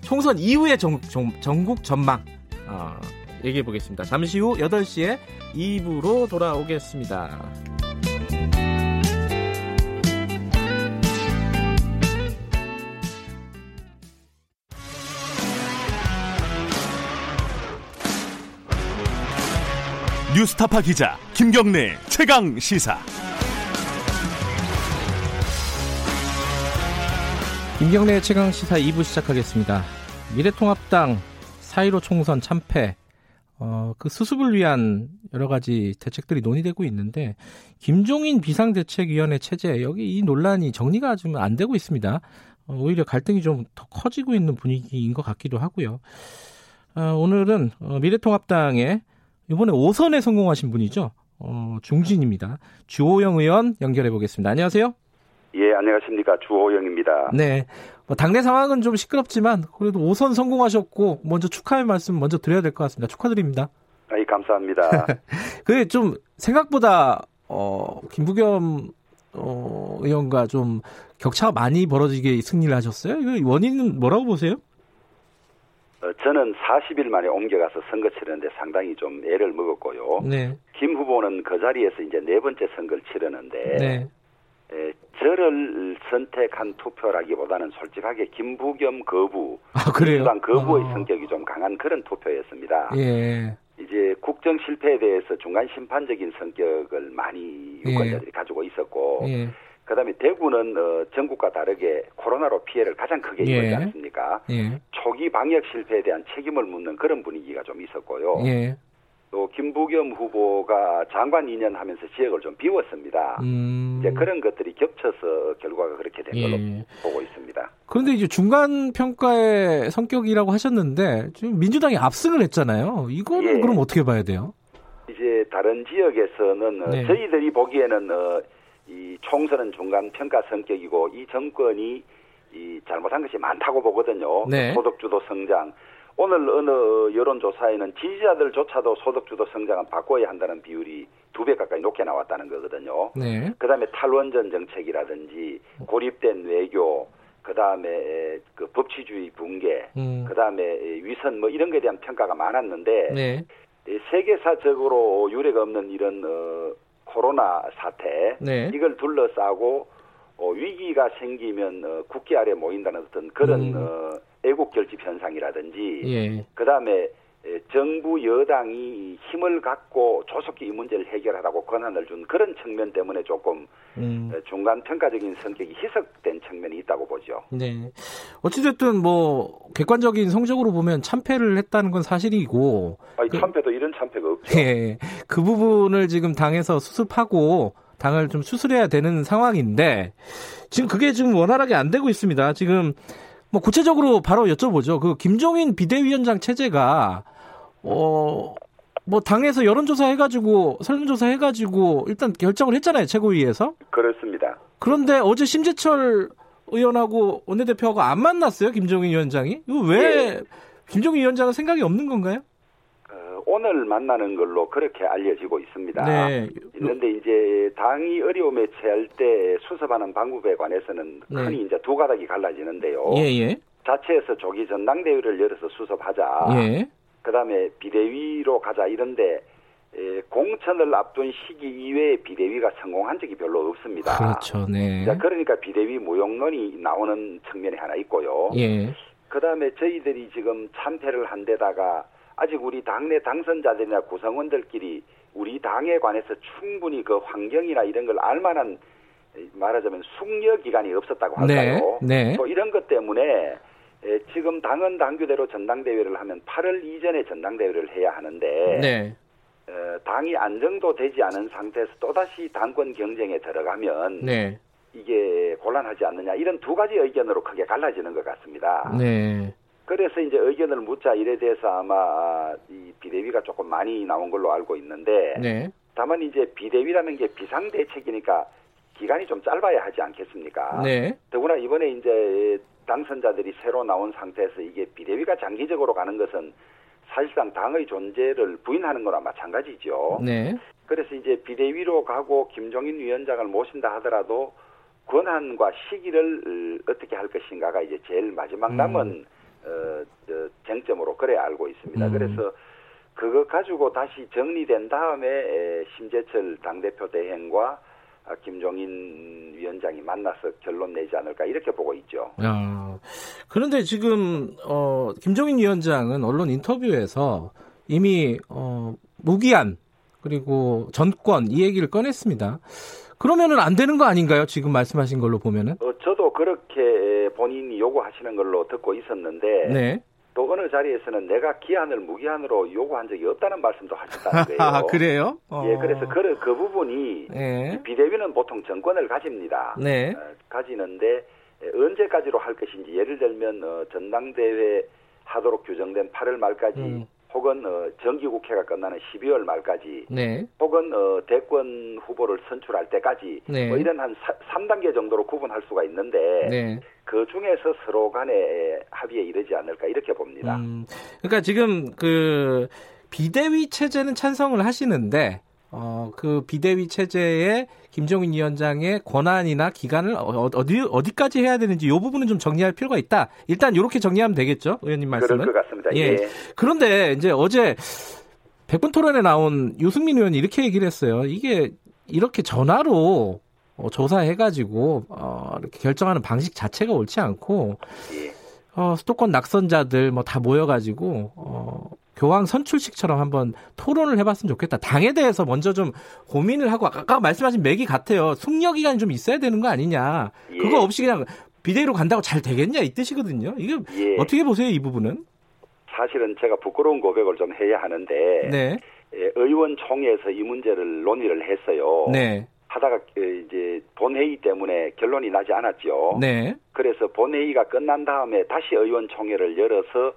총선 이후의 정, 정, 전국 전망 어, 얘기해 보겠습니다. 잠시 후 8시에 2부로 돌아오겠습니다. 뉴스타파 기자 김경래 최강 시사. 김경래 최강 시사 2부 시작하겠습니다. 미래통합당 4.15 총선 참패, 어, 그 수습을 위한 여러 가지 대책들이 논의되고 있는데, 김종인 비상대책위원회 체제, 여기 이 논란이 정리가 좀 안 되고 있습니다. 어, 오히려 갈등이 좀 더 커지고 있는 분위기인 것 같기도 하고요. 어, 오늘은 어, 미래통합당의 이번에 5선에 성공하신 분이죠. 어, 중진입니다. 주호영 의원 연결해 보겠습니다. 안녕하세요. 예, 안녕하십니까. 주호영입니다. 네. 뭐 당내 상황은 좀 시끄럽지만 그래도 5선 성공하셨고 먼저 축하의 말씀 먼저 드려야 될 것 같습니다. 축하드립니다. 아, 감사합니다. 그게 좀 생각보다 어, 김부겸 어, 의원과 좀 격차가 많이 벌어지게 승리를 하셨어요? 이거 원인은 뭐라고 보세요? 어, 저는 40일 만에 옮겨가서 선거 치르는데 상당히 좀 애를 먹었고요. 네. 김 후보는 그 자리에서 이제 네 번째 선거를 치르는데 네. 에, 저를 선택한 투표라기보다는 솔직하게 김부겸 거부, 아, 그래요? 거부의 어. 성격이 좀 강한 그런 투표였습니다. 예. 이제 국정 실패에 대해서 중간 심판적인 성격을 많이 예. 유권자들이 예. 가지고 있었고 예. 그다음에 대구는 어, 전국과 다르게 코로나로 피해를 가장 크게 입었지 예. 않습니까? 예. 초기 방역 실패에 대한 책임을 묻는 그런 분위기가 좀 있었고요. 예. 또 김부겸 후보가 장관 2년 하면서 지역을 좀 비웠습니다. 음. 이제 그런 것들이 겹쳐서 결과가 그렇게 된 걸로 예. 보고 있습니다. 그런데 이제 중간 평가의 성격이라고 하셨는데 지금 민주당이 압승을 했잖아요. 이거는 예. 그럼 어떻게 봐야 돼요? 이제 다른 지역에서는 어, 네. 저희들이 보기에는 어, 이 총선은 중간 평가 성격이고 이 정권이 이 잘못한 것이 많다고 보거든요. 네. 소득주도 성장. 오늘 어느 여론조사에는 지지자들조차도 소득주도 성장은 바꿔야 한다는 비율이 두 배 가까이 높게 나왔다는 거거든요. 네. 그다음에 탈원전 정책이라든지 고립된 외교, 그다음에 그 법치주의 붕괴, 음. 그다음에 위선 뭐 이런 것에 대한 평가가 많았는데 네. 세계사적으로 유례가 없는 이런 어, 코로나 사태 네. 이걸 둘러싸고 어, 위기가 생기면 어, 국기 아래 모인다는 어떤 그런 음. 어, 애국 결집 현상이라든지 예. 그다음에 정부 여당이 힘을 갖고 조속히 이 문제를 해결하라고 권한을 준 그런 측면 때문에 조금 음. 중간 평가적인 성격이 희석된 측면이 있다고 보죠. 네. 어찌됐든 뭐 객관적인 성적으로 보면 참패를 했다는 건 사실이고. 아니, 그, 참패도 이런 참패가 없죠. 예. 그 부분을 지금 당에서 수습하고 당을 좀 수술해야 되는 상황인데 지금 그게 지금 원활하게 안 되고 있습니다. 지금 뭐 구체적으로 바로 여쭤보죠. 그 김종인 비대위원장 체제가 어. 뭐 당에서 여론조사 해가지고 설문조사 해가지고 일단 결정을 했잖아요 최고위에서 그렇습니다. 그런데 어제 심재철 의원하고 원내대표하고 안 만났어요 김종인 위원장이 이거 왜 네. 김종인 위원장은 생각이 없는 건가요? 오늘 만나는 걸로 그렇게 알려지고 있습니다. 네. 그런데 이제 당이 어려움에 처할 때 수습하는 방법에 관해서는 네. 흔히 이제 두 가닥이 갈라지는데요. 예, 예. 자체에서 조기 전당대회를 열어서 수습하자. 예. 그다음에 비대위로 가자 이런데 에, 공천을 앞둔 시기 이외에 비대위가 성공한 적이 별로 없습니다. 그렇죠, 네. 자, 그러니까 비대위 무용론이 나오는 측면이 하나 있고요. 예. 그다음에 저희들이 지금 참패를 한 데다가 아직 우리 당내 당선자들이나 구성원들끼리 우리 당에 관해서 충분히 그 환경이나 이런 걸 알만한 말하자면 숙려 기간이 없었다고 할까요? 네, 네. 뭐 이런 것 때문에 지금 당은 당규대로 전당대회를 하면 8월 이전에 전당대회를 해야 하는데 네. 어, 당이 안정도 되지 않은 상태에서 또다시 당권 경쟁에 들어가면 네. 이게 곤란하지 않느냐 이런 두 가지 의견으로 크게 갈라지는 것 같습니다. 네. 그래서 이제 의견을 묻자 이래 대해서 아마 이 비대위가 조금 많이 나온 걸로 알고 있는데 네. 다만 이제 비대위라는 게 비상대책이니까 기간이 좀 짧아야 하지 않겠습니까? 네. 더구나 이번에 이제 당선자들이 새로 나온 상태에서 이게 비대위가 장기적으로 가는 것은 사실상 당의 존재를 부인하는 거나 마찬가지죠. 네. 그래서 이제 비대위로 가고 김종인 위원장을 모신다 하더라도 권한과 시기를 어떻게 할 것인가가 이제 제일 마지막 남은 음. 어, 저, 쟁점으로 그래 알고 있습니다. 음. 그래서 그거 가지고 다시 정리된 다음에 에, 심재철 당대표 대행과 아, 김종인 위원장이 만나서 결론 내지 않을까 이렇게 보고 있죠. 아, 그런데 지금 어, 김종인 위원장은 언론 인터뷰에서 이미 어, 무기한 그리고 전권 이 얘기를 꺼냈습니다. 그러면은 안 되는 거 아닌가요? 지금 말씀하신 걸로 보면은? 어, 저도 그렇게 본인이 요구하시는 걸로 듣고 있었는데 네. 또 어느 자리에서는 내가 기한을 무기한으로 요구한 적이 없다는 말씀도 하셨다는 거예요. 아, 그래요? 어. 예, 그래서 그, 그 부분이 네. 비대위는 보통 정권을 가집니다. 네. 어, 가지는데 언제까지로 할 것인지 예를 들면 어, 전당대회 하도록 규정된 8월 말까지 음. 혹은 어, 정기국회가 끝나는 12월 말까지 네. 혹은 어, 대권 후보를 선출할 때까지 네. 뭐 이런 한 사, 3단계 정도로 구분할 수가 있는데 네. 그 중에서 서로 간에 합의에 이르지 않을까 이렇게 봅니다. 음, 그러니까 지금 그 비대위 체제는 찬성을 하시는데 어, 그 비대위 체제에 김종인 위원장의 권한이나 기간을 어, 어, 어디 어디까지 해야 되는지 이 부분은 좀 정리할 필요가 있다. 일단 이렇게 정리하면 되겠죠, 의원님 말씀은. 그럴 것 같습니다. 예. 예. 그런데 이제 어제 백분 토론에 나온 유승민 의원이 이렇게 얘기를 했어요. 이게 이렇게 전화로 어, 조사해가지고 어, 이렇게 결정하는 방식 자체가 옳지 않고 예. 어, 수도권 낙선자들 뭐 다 모여가지고 어, 교황 선출식처럼 한번 토론을 해봤으면 좋겠다. 당에 대해서 먼저 좀 고민을 하고 아까 말씀하신 맥이 같아요. 숙려 기간이 좀 있어야 되는 거 아니냐. 예. 그거 없이 그냥 비대위로 간다고 잘 되겠냐 이 뜻이거든요. 이게 예. 어떻게 보세요 이 부분은? 사실은 제가 부끄러운 고백을 좀 해야 하는데 네. 예, 의원총회에서 이 문제를 논의를 했어요. 네. 하다가 이제 본회의 때문에 결론이 나지 않았죠. 네. 그래서 본회의가 끝난 다음에 다시 의원총회를 열어서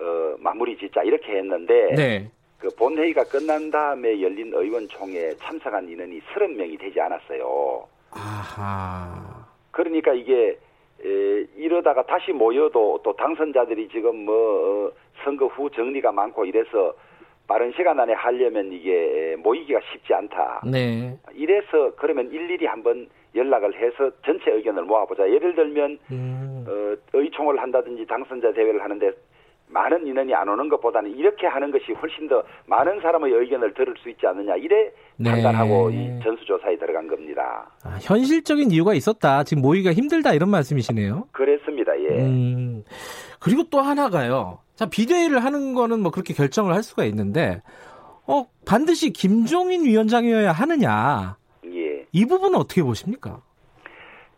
어, 마무리 짓자 이렇게 했는데 네. 그 본회의가 끝난 다음에 열린 의원총회에 참석한 인원이 30명이 되지 않았어요. 아하. 그러니까 이게 에, 이러다가 다시 모여도 또 당선자들이 지금 뭐 어, 선거 후 정리가 많고 이래서 빠른 시간 안에 하려면 이게 모이기가 쉽지 않다. 네. 이래서 그러면 일일이 한번 연락을 해서 전체 의견을 모아보자. 예를 들면 음. 어, 의총을 한다든지 당선자 대회를 하는데 많은 인원이 안 오는 것보다는 이렇게 하는 것이 훨씬 더 많은 사람의 의견을 들을 수 있지 않느냐 이래 네. 판단하고 이 전수조사에 들어간 겁니다. 아, 현실적인 이유가 있었다. 지금 모이기가 힘들다 이런 말씀이시네요. 그랬습니다. 예. 음, 그리고 또 하나가요. 자 비대위를 하는 거는 뭐 그렇게 결정을 할 수가 있는데 어 반드시 김종인 위원장이어야 하느냐. 예. 이 부분은 어떻게 보십니까?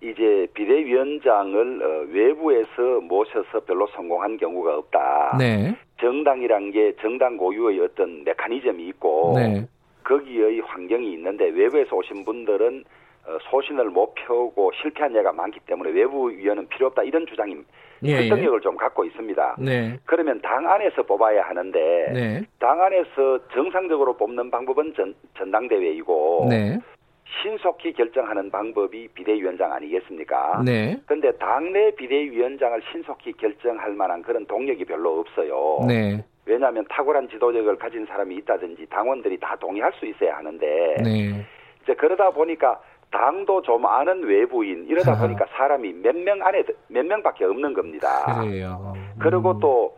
이제 비대위원장을 어, 외부에서 모셔서 별로 성공한 경우가 없다. 네. 정당이란 게 정당 고유의 어떤 메커니즘이 있고 네. 거기의 환경이 있는데 외부에서 오신 분들은 어, 소신을 못 펴고 실패한 예가 많기 때문에 외부 위원은 필요 없다 이런 주장이 예, 설득력을 예. 좀 갖고 있습니다. 네. 그러면 당 안에서 뽑아야 하는데 네. 당 안에서 정상적으로 뽑는 방법은 전, 전당대회이고 네. 신속히 결정하는 방법이 비대위원장 아니겠습니까? 네. 그런데 당내 비대위원장을 신속히 결정할 만한 그런 동력이 별로 없어요. 네. 왜냐하면 탁월한 지도력을 가진 사람이 있다든지 당원들이 다 동의할 수 있어야 하는데 네. 이제 그러다 보니까 당도 좀 아는 외부인 이러다 아. 보니까 사람이 몇 명 안에 몇 명밖에 없는 겁니다. 그래요. 음. 그리고 또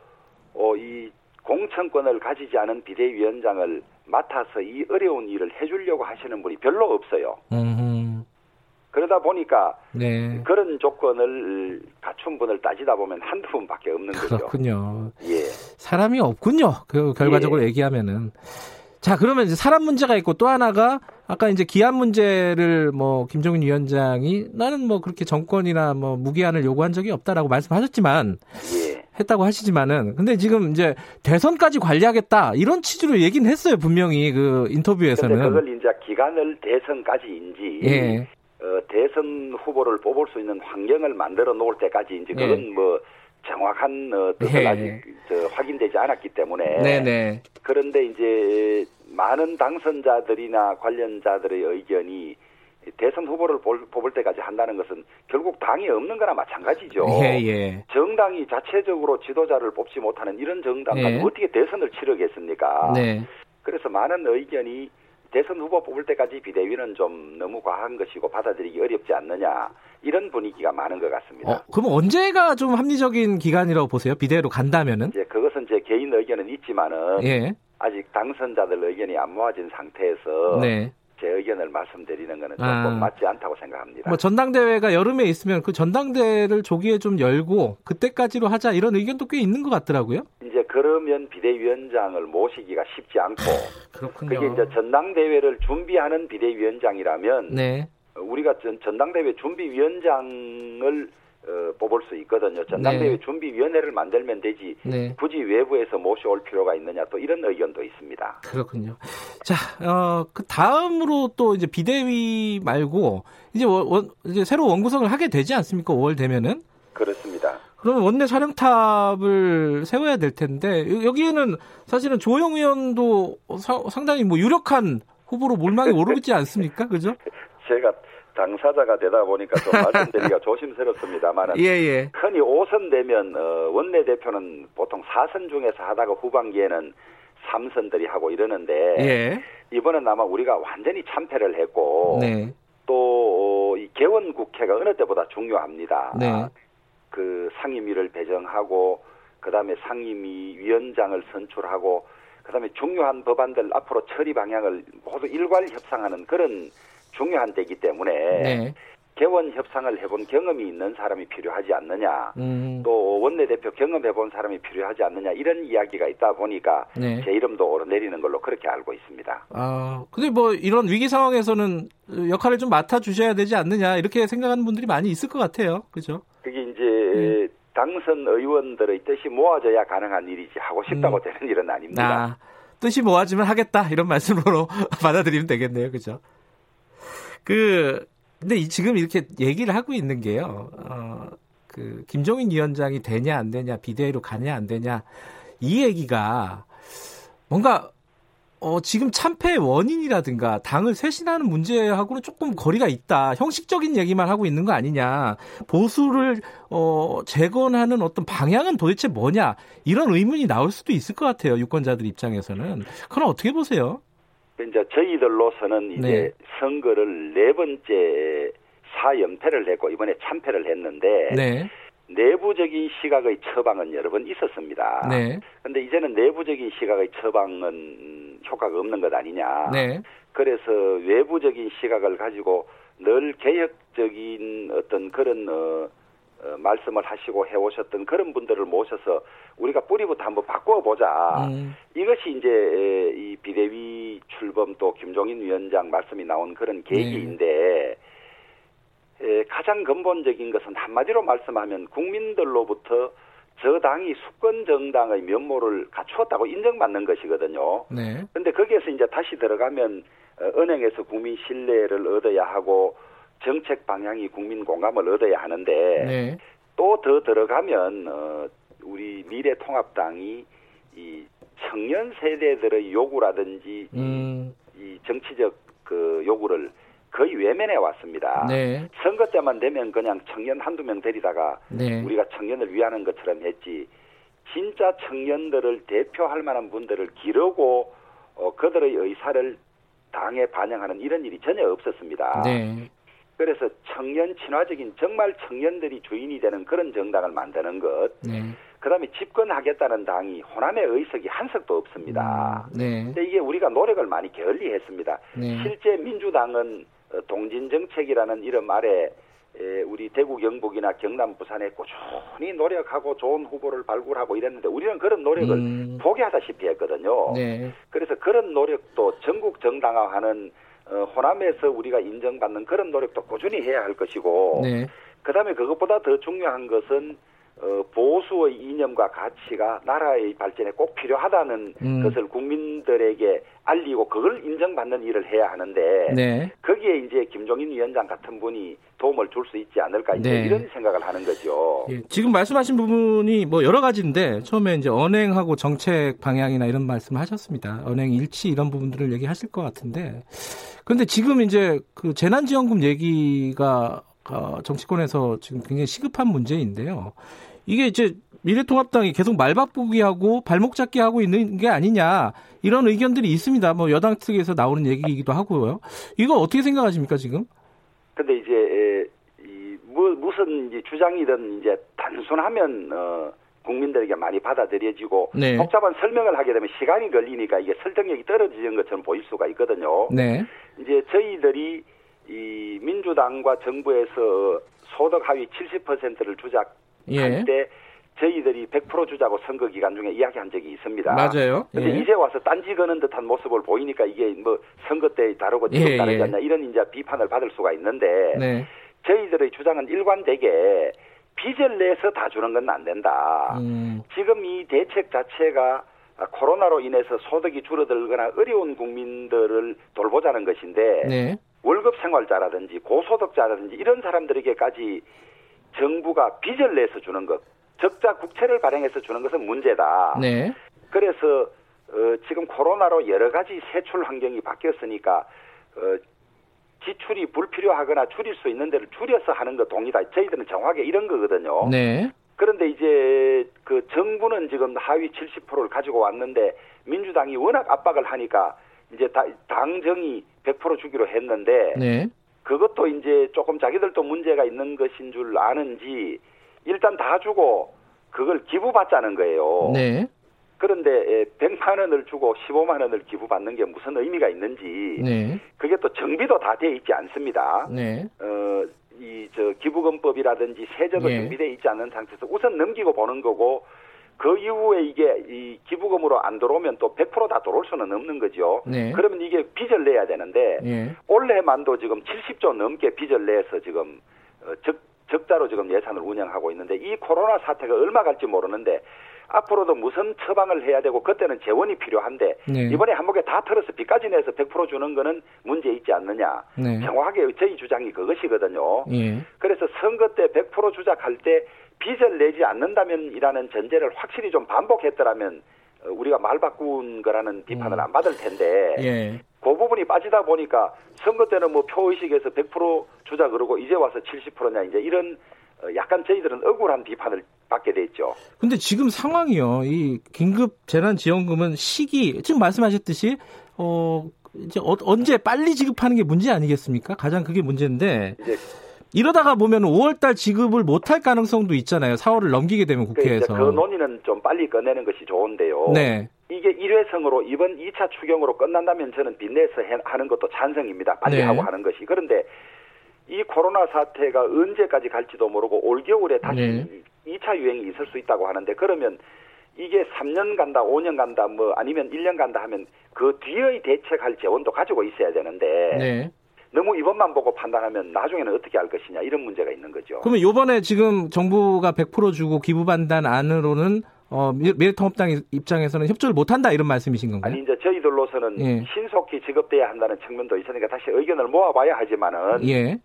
어, 이 공천권을 가지지 않은 비대위원장을 맡아서 이 어려운 일을 해주려고 하시는 분이 별로 없어요. 음흠. 그러다 보니까 네. 그런 조건을 갖춘 분을 따지다 보면 한두 분밖에 없는 거죠. 그렇군요. 예. 사람이 없군요. 그 결과적으로 예. 얘기하면은. 자, 그러면 이제 사람 문제가 있고 또 하나가 아까 이제 기한 문제를 뭐 김종인 위원장이 나는 뭐 그렇게 정권이나 뭐 무기한을 요구한 적이 없다라고 말씀하셨지만 예. 했다고 하시지만은 근데 지금 이제 대선까지 관리하겠다 이런 취지로 얘기는 했어요 분명히 그 인터뷰에서는. 그걸 이제 기간을 대선까지인지 예. 어, 대선 후보를 뽑을 수 있는 환경을 만들어 놓을 때까지 이제 그건 예. 뭐 정확한 어, 뜻은 예. 아직 저, 확인되지 않았기 때문에. 네네. 그런데 이제 많은 당선자들이나 관련자들의 의견이 대선 후보를 뽑을 때까지 한다는 것은 결국 당이 없는 거나 마찬가지죠. 예, 예. 정당이 자체적으로 지도자를 뽑지 못하는 이런 정당과 네. 어떻게 대선을 치르겠습니까? 네. 그래서 많은 의견이 대선 후보 뽑을 때까지 비대위는 좀 너무 과한 것이고 받아들이기 어렵지 않느냐 이런 분위기가 많은 것 같습니다. 어, 그럼 언제가 좀 합리적인 기간이라고 보세요? 비대위로 간다면은? 이제 그것은 제 개인 의견은 있지만은 예. 아직 당선자들 의견이 안 모아진 상태에서 네. 제 의견을 말씀드리는 것은 조금 아. 맞지 않다고 생각합니다. 뭐 전당대회가 여름에 있으면 그 전당대회를 조기에 좀 열고 그때까지로 하자 이런 의견도 꽤 있는 것 같더라고요. 이제 그러면 비대위원장을 모시기가 쉽지 않고 그렇군요. 그게 이제 전당대회를 준비하는 비대위원장이라면 네. 우리가 전, 전당대회 준비위원장을 어, 뽑을 수 있거든요. 전당대회 네. 준비위원회를 만들면 되지 네. 굳이 외부에서 모셔올 필요가 있느냐 또 이런 의견도 있습니다. 그렇군요. 자, 어, 그 다음으로 또 이제 비대위 말고 이제 원, 이제 새로 원구성을 하게 되지 않습니까? 5월 되면은 그렇습니다. 그러면 원내 촬영탑을 세워야 될 텐데 여기에는 사실은 조영 의원도 상당히 뭐 유력한 후보로 몰망이 오르지 않습니까? 그죠? 제가 당사자가 되다 보니까 좀 말씀드리기가 조심스럽습니다만 예, 예. 흔히 5선 되면 어, 원내대표는 보통 4선 중에서 하다가 후반기에는 3선들이 하고 이러는데 예. 이번엔 아마 우리가 완전히 참패를 했고 네. 또이 어, 개원 국회가 어느 때보다 중요합니다. 네. 그 상임위를 배정하고 그다음에 상임위 위원장을 선출하고 그다음에 중요한 법안들 앞으로 처리 방향을 모두 일괄 협상하는 그런 중요한 때이기 때문에 네. 개원 협상을 해본 경험이 있는 사람이 필요하지 않느냐, 음. 또 원내대표 경험해본 사람이 필요하지 않느냐 이런 이야기가 있다 보니까 네. 제 이름도 오르내리는 걸로 그렇게 알고 있습니다. 아, 근데 뭐 이런 위기 상황에서는 역할을 좀 맡아 주셔야 되지 않느냐 이렇게 생각하는 분들이 많이 있을 것 같아요, 그죠? 그게 이제 음. 당선 의원들의 뜻이 모아져야 가능한 일이지 하고 싶다고 음. 되는 일은 아닙니다. 아. 뜻이 모아지면 하겠다 이런 말씀으로 받아들이면 되겠네요, 그죠? 그 근데 지금 이렇게 얘기를 하고 있는 게요. 어, 그 김종인 위원장이 되냐 안 되냐 비대위로 가냐 안 되냐 이 얘기가 뭔가 어, 지금 참패의 원인이라든가 당을 쇄신하는 문제하고는 조금 거리가 있다. 형식적인 얘기만 하고 있는 거 아니냐. 보수를 어, 재건하는 어떤 방향은 도대체 뭐냐. 이런 의문이 나올 수도 있을 것 같아요. 유권자들 입장에서는. 그건 어떻게 보세요? 이제 저희들로서는 이제 네. 선거를 네 번째 사연패를 했고 이번에 참패를 했는데 네. 내부적인 시각의 처방은 여러 번 있었습니다. 네. 근데 이제는 내부적인 시각의 처방은 효과가 없는 것 아니냐. 네. 그래서 외부적인 시각을 가지고 늘 개혁적인 어떤 그런 어, 어, 말씀을 하시고 해오셨던 그런 분들을 모셔서 우리가 뿌리부터 한번 바꿔보자. 음. 이것이 이제 이 비대위 출범 또 김종인 위원장 말씀이 나온 그런 계기인데 네. 에, 가장 근본적인 것은 한마디로 말씀하면 국민들로부터 저 당이 수권 정당의 면모를 갖추었다고 인정받는 것이거든요. 네. 그런데 거기에서 이제 다시 들어가면 어, 은행에서 국민 신뢰를 얻어야 하고 정책 방향이 국민 공감을 얻어야 하는데 네. 또더 들어가면 어, 우리 미래통합당이 이 청년 세대들의 요구라든지 음. 이 정치적 그 요구를 거의 외면해 왔습니다. 네. 선거 때만 되면 그냥 청년 한두 명 데리다가 네. 우리가 청년을 위하는 것처럼 했지 진짜 청년들을 대표할 만한 분들을 기르고 어, 그들의 의사를 당에 반영하는 이런 일이 전혀 없었습니다. 네. 그래서 청년 친화적인 정말 청년들이 주인이 되는 그런 정당을 만드는 것. 네. 그다음에 집권하겠다는 당이 호남의 의석이 한 석도 없습니다. 음, 네. 근데 이게 우리가 노력을 많이 게을리했습니다. 네. 실제 민주당은 어, 동진 정책이라는 이름 아래 우리 대구 경북이나 경남 부산에 꾸준히 노력하고 좋은 후보를 발굴하고 이랬는데 우리는 그런 노력을 음. 포기하다시피 했거든요. 네. 그래서 그런 노력도 전국 정당화하는 어, 호남에서 우리가 인정받는 그런 노력도 꾸준히 해야 할 것이고 네. 그다음에 그것보다 더 중요한 것은 어, 보수의 이념과 가치가 나라의 발전에 꼭 필요하다는 음. 것을 국민들에게 알리고 그걸 인정받는 일을 해야 하는데 네. 거기에 이제 김종인 위원장 같은 분이 도움을 줄 수 있지 않을까 네. 이런 생각을 하는 거죠. 예, 지금 말씀하신 부분이 뭐 여러 가지인데 처음에 이제 언행하고 정책 방향이나 이런 말씀하셨습니다. 언행 일치 이런 부분들을 얘기하실 것 같은데 그런데 지금 이제 그 재난지원금 얘기가 어, 정치권에서 지금 굉장히 시급한 문제인데요. 이게 이제 미래통합당이 계속 말바꾸기하고 발목 잡기 하고 있는 게 아니냐 이런 의견들이 있습니다. 뭐 여당 측에서 나오는 얘기이기도 하고요. 이거 어떻게 생각하십니까 지금? 근데 이제 이 뭐, 무슨 이제 주장이든 이제 단순하면 어 국민들에게 많이 받아들여지고 네. 복잡한 설명을 하게 되면 시간이 걸리니까 이게 설득력이 떨어지는 것처럼 보일 수가 있거든요. 네. 이제 저희들이 이 민주당과 정부에서 소득 하위 70%를 주작할 예. 때 저희들이 100% 주자고 선거 기간 중에 이야기한 적이 있습니다. 맞아요. 근데 예. 이제 와서 딴지 거는 듯한 모습을 보이니까 이게 뭐 선거 때 다르고 지금 예, 다르지 예. 않냐 이런 이제 비판을 받을 수가 있는데 네. 저희들의 주장은 일관되게 빚을 내서 다 주는 건 안 된다. 음. 지금 이 대책 자체가 코로나로 인해서 소득이 줄어들거나 어려운 국민들을 돌보자는 것인데 네. 월급 생활자라든지 고소득자라든지 이런 사람들에게까지 정부가 빚을 내서 주는 것, 적자 국채를 발행해서 주는 것은 문제다. 네. 그래서 어, 지금 코로나로 여러 가지 세출 환경이 바뀌었으니까 어, 지출이 불필요하거나 줄일 수 있는 데를 줄여서 하는 것 동의다. 저희들은 정확하게 이런 거거든요. 네. 그런데 이제 그 정부는 지금 하위 70%를 가지고 왔는데 민주당이 워낙 압박을 하니까 이제 다, 당정이 100% 주기로 했는데 네. 그것도 이제 조금 자기들도 문제가 있는 것인 줄 아는지 일단 다 주고 그걸 기부받자는 거예요. 네. 그런데 100만 원을 주고 15만 원을 기부받는 게 무슨 의미가 있는지 네. 그게 또 정비도 다 돼 있지 않습니다. 네. 어, 이 저 기부금법이라든지 세제도 네. 정비돼 있지 않는 상태에서 우선 넘기고 보는 거고 그 이후에 이게 이 기부금으로 안 들어오면 또 100%다 들어올 수는 없는 거죠. 네. 그러면 이게 빚을 내야 되는데 네. 올해만도 지금 70조 넘게 빚을 내서 지금 어, 적, 적자로 지금 예산을 운영하고 있는데 이 코로나 사태가 얼마 갈지 모르는데 앞으로도 무슨 처방을 해야 되고 그때는 재원이 필요한데 네. 이번에 한목에 다 털어서 빚까지 내서 100% 주는 거는 문제 있지 않느냐. 네. 정확하게 저희 주장이 그것이거든요. 예. 그래서 선거 때 100% 주작할 때 빚을 내지 않는다면이라는 전제를 확실히 좀 반복했더라면 어, 우리가 말 바꾼 거라는 비판을 음. 안 받을 텐데 예. 그 부분이 빠지다 보니까 선거 때는 뭐 표의식에서 100% 주자 그러고 이제 와서 70%냐 이제 이런 어, 약간 저희들은 억울한 비판을 받게 됐죠. 근데 지금 상황이요. 이 긴급 재난 지원금은 시기 지금 말씀하셨듯이 어 이제 어, 언제 빨리 지급하는 게 문제 아니겠습니까? 가장 그게 문제인데 이제 이러다가 보면 5월달 지급을 못할 가능성도 있잖아요. 4월을 넘기게 되면 그 국회에서. 그 논의는 좀 빨리 꺼내는 것이 좋은데요. 네. 이게 일회성으로 이번 2차 추경으로 끝난다면 저는 빚내서 하는 것도 찬성입니다. 빨리 네. 하고 하는 것이. 그런데 이 코로나 사태가 언제까지 갈지도 모르고 올겨울에 다시 네. 2차 유행이 있을 수 있다고 하는데 그러면 이게 3년 간다, 5년 간다, 뭐 아니면 1년 간다 하면 그 뒤의 대책할 재원도 가지고 있어야 되는데 네. 너무 이번만 보고 판단하면 나중에는 어떻게 할 것이냐 이런 문제가 있는 거죠. 그러면 이번에 지금 정부가 100% 주고 기부 반단 안으로는 어, 미래통합당 입장에서는 협조를 못한다 이런 말씀이신 건가요? 아니 이제 저희들로서는 예. 신속히 지급돼야 한다는 측면도 있으니까 다시 의견을 모아봐야 하지만은 예.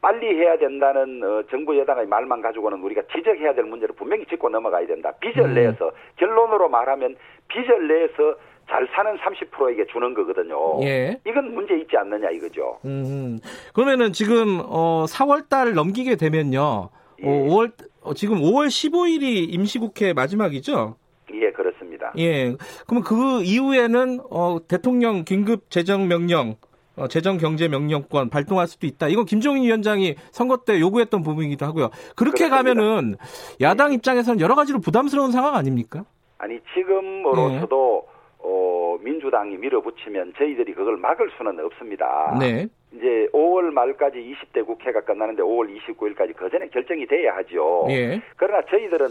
빨리 해야 된다는 어, 정부 여당의 말만 가지고는 우리가 지적해야 될 문제를 분명히 짚고 넘어가야 된다. 빚을 음. 내서 결론으로 말하면 빚을 내서 잘 사는 30%에게 주는 거거든요. 예. 이건 문제 있지 않느냐 이거죠. 음, 그러면은 지금 어 4월 달 넘기게 되면요. 어, 예. 어, 5월 어, 지금 5월 15일이 임시국회 마지막이죠? 예, 그렇습니다. 예. 그러면 그 이후에는 어, 대통령 긴급 재정 명령 어, 재정 경제 명령권 발동할 수도 있다. 이건 김종인 위원장이 선거 때 요구했던 부분이기도 하고요. 그렇게 그렇습니다. 가면은 야당 입장에서는 여러 가지로 부담스러운 상황 아닙니까? 아니 지금으로서도 네. 어, 민주당이 밀어붙이면 저희들이 그걸 막을 수는 없습니다. 네. 이제 5월 말까지 20대 국회가 끝나는데 5월 29일까지 그 전에 결정이 돼야 하죠. 예. 그러나 저희들은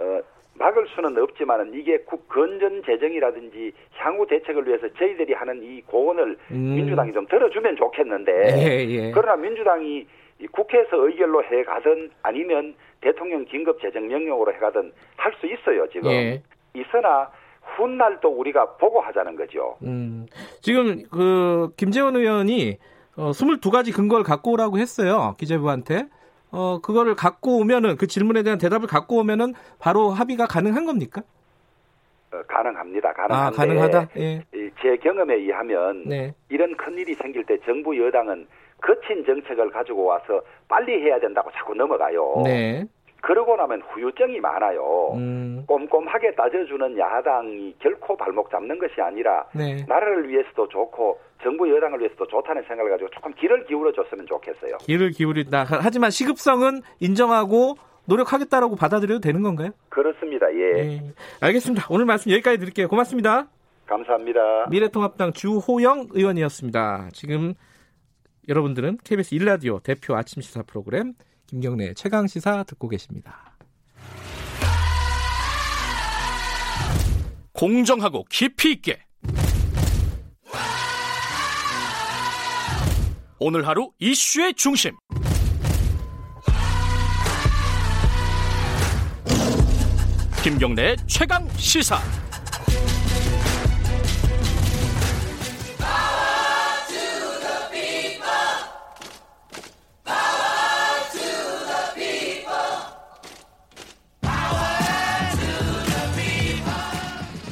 어, 막을 수는 없지만은 이게 국 건전 재정이라든지 향후 대책을 위해서 저희들이 하는 이 고언을 음. 민주당이 좀 들어주면 좋겠는데 예, 예. 그러나 민주당이 국회에서 의결로 해 가든 아니면 대통령 긴급 재정 명령으로 해 가든 할 수 있어요 지금 예. 있으나 훗날 또 우리가 보고 하자는 거죠. 음, 지금 그 김재원 의원이 어, 22가지 근거를 갖고 오라고 했어요. 기재부한테. 어, 그거를 갖고 오면은 그 질문에 대한 대답을 갖고 오면은 바로 합의가 가능한 겁니까? 어, 가능합니다. 가능한데 아, 가능하다. 예. 제 경험에 의하면 네. 이런 큰 일이 생길 때 정부 여당은 거친 정책을 가지고 와서 빨리 해야 된다고 자꾸 넘어가요. 네. 그러고 나면 후유증이 많아요. 음. 꼼꼼하게 따져주는 야당이 결코 발목 잡는 것이 아니라 네. 나라를 위해서도 좋고 정부 여당을 위해서도 좋다는 생각을 가지고 조금 길을 기울여 줬으면 좋겠어요. 길을 기울인다. 하지만 시급성은 인정하고 노력하겠다라고 받아들여도 되는 건가요? 그렇습니다. 예. 네. 알겠습니다. 오늘 말씀 여기까지 드릴게요. 고맙습니다. 감사합니다. 미래통합당 주호영 의원이었습니다. 지금 여러분들은 KBS 일라디오 대표 아침 시사 프로그램 김경래 최강 시사 듣고 계십니다. 공정하고 깊이 있게. 오늘 하루 이슈의 중심. 김경래 최강 시사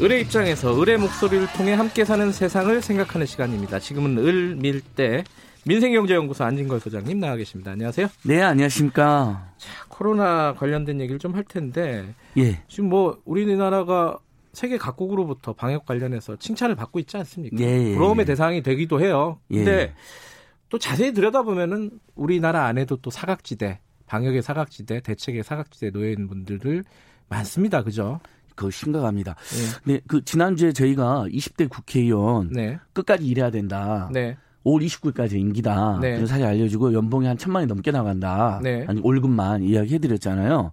을의 입장에서 을의 목소리를 통해 함께 사는 세상을 생각하는 시간입니다. 지금은 을, 밀, 때 민생경제연구소 안진걸 소장님 나와 계십니다. 안녕하세요. 네, 안녕하십니까. 자, 코로나 관련된 얘기를 좀 할 텐데 예. 지금 뭐 우리나라가 세계 각국으로부터 방역 관련해서 칭찬을 받고 있지 않습니까? 예, 예, 부러움의 예. 대상이 되기도 해요. 예. 근데 또 자세히 들여다보면은 우리나라 안에도 또 사각지대, 방역의 사각지대, 대책의 사각지대 놓여 있는 분들을 많습니다. 그죠? 그 심각합니다. 네. 네, 그 지난주에 저희가 20대 국회의원 네. 끝까지 일해야 된다. 네. 5월 29일까지 임기다. 네. 그래서 사실 알려주고 연봉이 한 천만 원이 넘게 나간다. 네. 아니 월급만 이야기해드렸잖아요.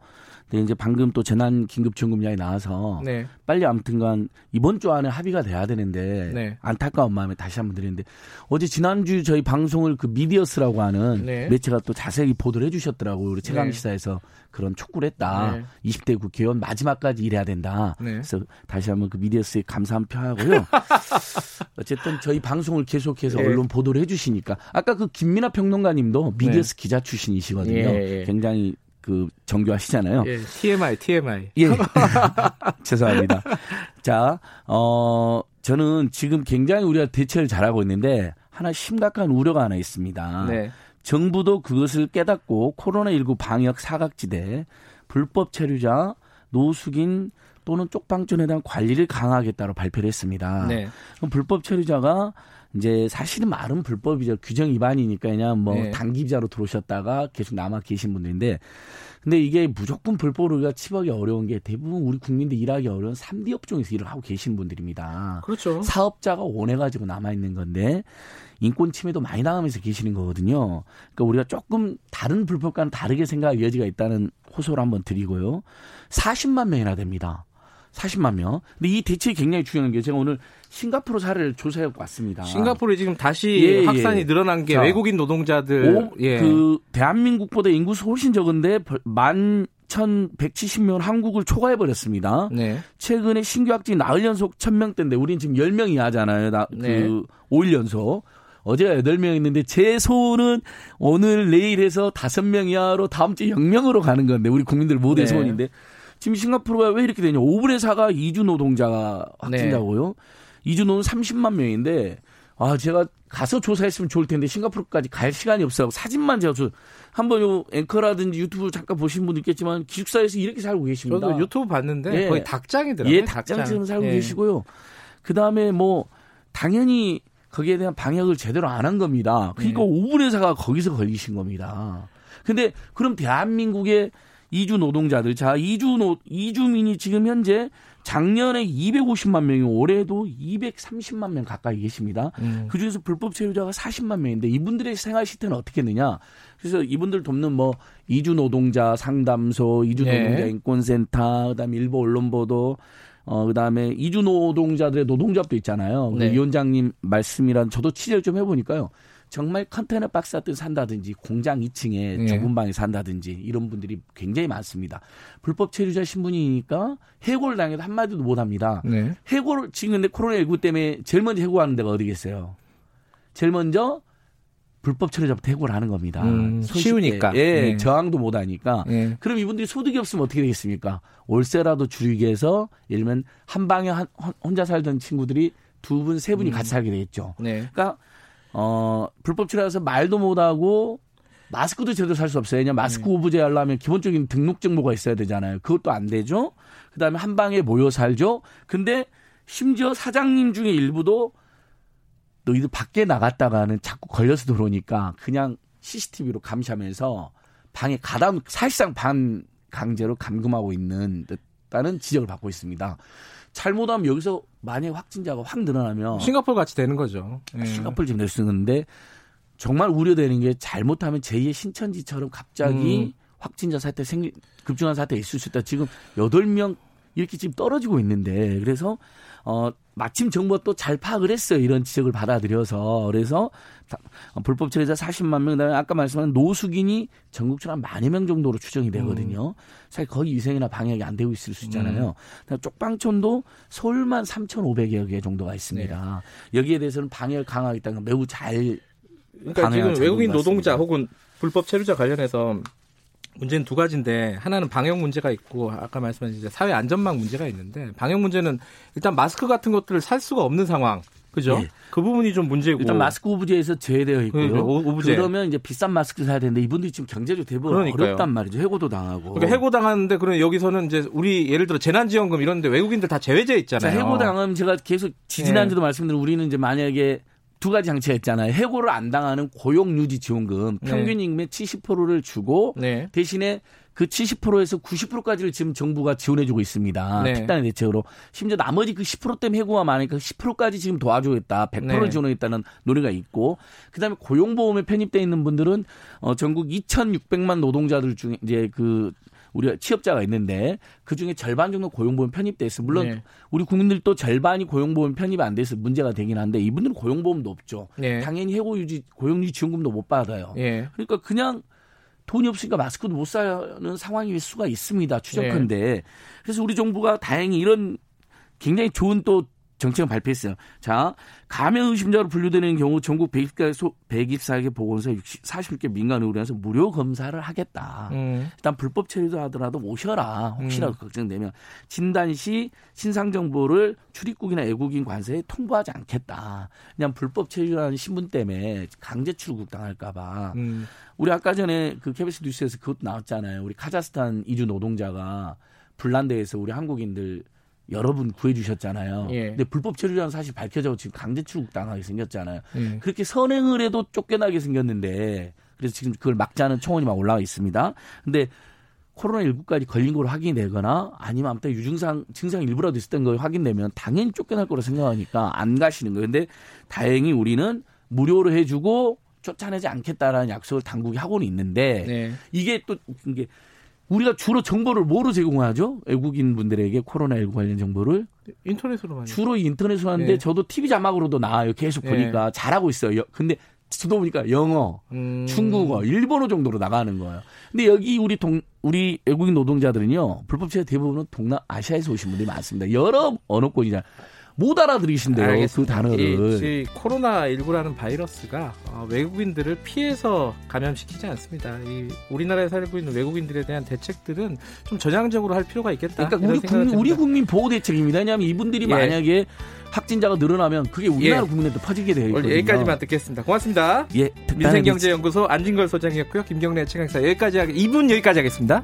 근데 이제 방금 또 재난 긴급 지원금량이 나와서 네. 빨리 아무튼간 이번 주 안에 합의가 돼야 되는데 네. 안타까운 마음에 다시 한번 드리는데 어제 지난주 저희 방송을 그 미디어스라고 하는 네. 매체가 또 자세히 보도를 해주셨더라고요. 우리 최강 네. 시사에서 그런 촉구를 했다. 네. 20대 국회의원 마지막까지 일해야 된다. 네. 그래서 다시 한번 그 미디어스에 감사한 표하고요. 어쨌든 저희 방송을 계속해서 네. 언론 보도를 해주시니까 아까 그 김민아 평론가님도 미디어스 네. 기자 출신이시거든요. 예, 예. 굉장히 그 정교하시잖아요. 예, TMI, TMI. 예. 죄송합니다. 자, 어, 저는 지금 굉장히 우리가 대처를 잘하고 있는데 하나 심각한 우려가 하나 있습니다. 네. 정부도 그것을 깨닫고 코로나19 방역 사각지대 불법 체류자, 노숙인 또는 쪽방촌에 대한 관리를 강화하겠다고 발표를 했습니다. 네. 그럼 불법 체류자가 이제 사실은 말은 불법이죠. 규정 위반이니까 그냥 뭐 네. 단기자로 들어오셨다가 계속 남아 계신 분들인데 근데 이게 무조건 불법으로 우리가 치하기 어려운 게 대부분 우리 국민들 일하기 어려운 3D 업종에서 일을 하고 계신 분들입니다. 그렇죠. 사업자가 원해가지고 남아있는 건데 인권 침해도 많이 당하면서 계시는 거거든요. 그러니까 우리가 조금 다른 불법과는 다르게 생각할 여지가 있다는 호소를 한번 드리고요. 40만 명이나 됩니다. 40만 명. 근데 이 대책이 굉장히 중요한 게 제가 오늘 싱가포르 사례를 조사해 왔습니다. 싱가포르에 지금 다시 예, 예. 확산이 예. 늘어난 게 자, 외국인 노동자들 오, 예. 그 대한민국보다 인구수 훨씬 적은데 만 1,170명 한국을 초과해 버렸습니다. 네. 최근에 신규 확진 나흘 연속 1,000명대인데 우린 지금 10명 이하잖아요. 나, 네. 그 5일 연속. 어제가 8명 있는데 제 소원은 오늘 내일 해서 5명 이하로 다음 주에 0명으로 가는 건데 우리 국민들 모두의 네. 소원인데 지금 싱가포르가 왜 이렇게 되냐. 5분의 4가 이주 노동자가 확진자고요. 네. 이주 노는 30만 명인데 아 제가 가서 조사했으면 좋을 텐데 싱가포르까지 갈 시간이 없어서 사진만 제가 저 한번 요 앵커라든지 유튜브 잠깐 보신 분도 있겠지만 기숙사에서 이렇게 살고 계십니다. 저도 유튜브 봤는데 예. 거의 닭장이더라고요. 예, 닭장처럼 살고 예. 계시고요. 그 다음에 뭐 당연히 거기에 대한 방역을 제대로 안 한 겁니다. 그러니까 네. 5분의 4가 거기서 걸리신 겁니다. 근데 그럼 대한민국의 이주 노동자들. 자, 이주 노, 이주민이 지금 현재 작년에 250만 명이 올해도 230만 명 가까이 계십니다. 음. 그 중에서 불법 체류자가 40만 명인데 이분들의 생활 실태는 어떻게 했느냐? 그래서 이분들 돕는 뭐 이주 노동자 상담소, 이주 네. 노동자 인권센터, 그다음에 일부 언론 보도 어, 그 다음에 이주 노동자들의 노동조합도 있잖아요. 그 네. 위원장님 말씀이란 저도 취재를 좀 해보니까요. 정말 컨테이너 박스 같은 산다든지 공장 2층에 네. 좁은 방에 산다든지 이런 분들이 굉장히 많습니다. 불법 체류자 신분이니까 해고를 당해도 한마디도 못 합니다. 네. 해고를 지금 근데 코로나19 때문에 제일 먼저 해고하는 데가 어디겠어요? 제일 먼저 불법 체류자부터 해고를 하는 겁니다. 음, 쉬우니까. 예, 네. 저항도 못 하니까. 네. 그럼 이분들이 소득이 없으면 어떻게 되겠습니까? 월세라도 줄이기 위해서 예를 들면 한 방에 한, 혼자 살던 친구들이 두 분, 세 분이 음. 같이 살게 되겠죠. 네. 그러니까 어, 불법 출하해서 말도 못하고 마스크도 제대로 살 수 없어요. 왜냐 마스크 네. 오브제 하려면 기본적인 등록 정보가 있어야 되잖아요. 그것도 안 되죠. 그다음에 한 방에 모여 살죠. 근데 심지어 사장님 중에 일부도 너희들 밖에 나갔다가는 자꾸 걸려서 들어오니까 그냥 CCTV로 감시하면서 방에 가담 사실상 반 강제로 감금하고 있는 듯다는 지적을 받고 있습니다. 잘못하면 여기서 만약 확진자가 확 늘어나면 싱가폴 같이 되는 거죠. 예. 싱가폴 지금 될수 있는데 정말 우려되는 게 잘못하면 제2의 신천지처럼 갑자기 음. 확진자 사태 생기 급증한 사태 있을 수 있다. 지금 8명 이렇게 지금 떨어지고 있는데 그래서 어 마침 정부가 또 잘 파악을 했어요. 이런 지적을 받아들여서. 그래서 불법 체류자 40만 명, 그다음에 아까 말씀한 노숙인이 전국적으로 한 만여 명 정도로 추정이 되거든요. 음. 사실 거의 위생이나 방역이 안 되고 있을 수 있잖아요. 음. 쪽방촌도 서울만 3,500여 개 정도가 있습니다. 네. 여기에 대해서는 방역 강화하겠다는 매우 잘 그러니까 지금 외국인 노동자 혹은 불법 체류자 관련해서 문제는 두 가지인데 하나는 방역 문제가 있고 아까 말씀하신 이제 사회 안전망 문제가 있는데 방역 문제는 일단 마스크 같은 것들을 살 수가 없는 상황. 그죠? 네. 그 부분이 좀 문제고. 일단 마스크 오브제에서 제외되어 있고요. 네, 오브제. 그러면 이제 비싼 마스크 사야 되는데 이분들이 지금 경제적 대부분 그러니까요. 어렵단 말이죠. 해고도 당하고. 그러니까 해고 당하는데 그럼 여기서는 이제 우리 예를 들어 재난지원금 이런데 외국인들 다 제외돼 있잖아요. 자, 해고 당하면 제가 계속 지지난주도 네. 말씀드린 우리는 이제 만약에 두 가지 장치가 있잖아요. 해고를 안 당하는 고용 유지 지원금 네. 평균 임금의 70%를 주고 네. 대신에 그 70%에서 90%까지를 지금 정부가 지원해주고 있습니다. 네. 특단의 대책으로. 심지어 나머지 그 10% 때문에 해고가 많으니까 10%까지 지금 도와주겠다. 100%를 네. 지원하겠다는 논의가 있고, 그 다음에 고용보험에 편입돼 있는 분들은 어, 전국 2,600만 노동자들 중에 이제 그 우리가 취업자가 있는데 그 중에 절반 정도 고용보험 편입돼 있어. 물론 네. 우리 국민들도 절반이 고용보험 편입이 안 돼서 문제가 되긴 한데 이분들은 고용보험도 없죠. 네. 당연히 해고유지 고용유지 지원금도 못 받아요. 네. 그러니까 그냥 돈이 없으니까 마스크도 못 사는 상황일 수가 있습니다. 추적컨대. 네. 그래서 우리 정부가 다행히 이런 굉장히 좋은 또 정책을 발표했어요. 자, 감염 의심자로 분류되는 경우 전국 124개, 124개 보건소 40개 민간 의료원에서 무료 검사를 하겠다. 음. 일단 불법 체류도 하더라도 오셔라. 혹시라도 음. 걱정되면 진단 시 신상 정보를 출입국이나 애국인 관세에 통보하지 않겠다. 그냥 불법 체류라는 신분 때문에 강제 출국 당할까봐. 음. 우리 아까 전에 그 KBS 뉴스에서 그것도 나왔잖아요. 우리 카자흐스탄 이주 노동자가 불란드에서 우리 한국인들 여러분 구해주셨잖아요. 예. 근데 불법 체류라는 사실 밝혀져 지금 강제 출국 당하게 생겼잖아요. 예. 그렇게 선행을 해도 쫓겨나게 생겼는데 그래서 지금 그걸 막자는 청원이 막 올라와 있습니다. 근데 코로나19까지 걸린 걸로 확인되거나 아니면 아무튼 유증상 증상 일부라도 있었던 걸 확인되면 당연히 쫓겨날 거로 생각하니까 안 가시는 거예요. 근데 다행히 우리는 무료로 해주고 쫓아내지 않겠다라는 약속을 당국이 하고는 있는데 네. 이게 또 이게 우리가 주로 정보를 뭐로 제공하죠? 외국인 분들에게 코로나19 관련 정보를 인터넷으로 많이 주로 인터넷으로 하는데 네. 저도 TV 자막으로도 나와요. 계속 네. 보니까 잘하고 있어요. 근데 저도 보니까 영어, 음... 중국어, 일본어 정도로 나가는 거예요. 근데 여기 우리 동 우리 외국인 노동자들은요 불법체가 대부분은 동남아시아에서 오신 분들이 많습니다. 여러 언어권이잖아요. 못 알아들으신대요. 그 알겠습니다. 그 단어를. 이, 코로나 19라는 바이러스가 어, 외국인들을 피해서 감염시키지 않습니다. 이 우리나라에 살고 있는 외국인들에 대한 대책들은 좀 전향적으로 할 필요가 있겠다. 그러니까 우리 국민, 우리 국민 보호 대책입니다. 왜냐하면 이분들이 예. 만약에 확진자가 늘어나면 그게 우리나라 예. 국민한테 퍼지게 되어 있거든요. 여기까지만 듣겠습니다. 고맙습니다. 예, 민생경제연구소 안진걸 소장이었고요. 김경래 최강사 여기까지 하겠, 2분 여기까지 하겠습니다.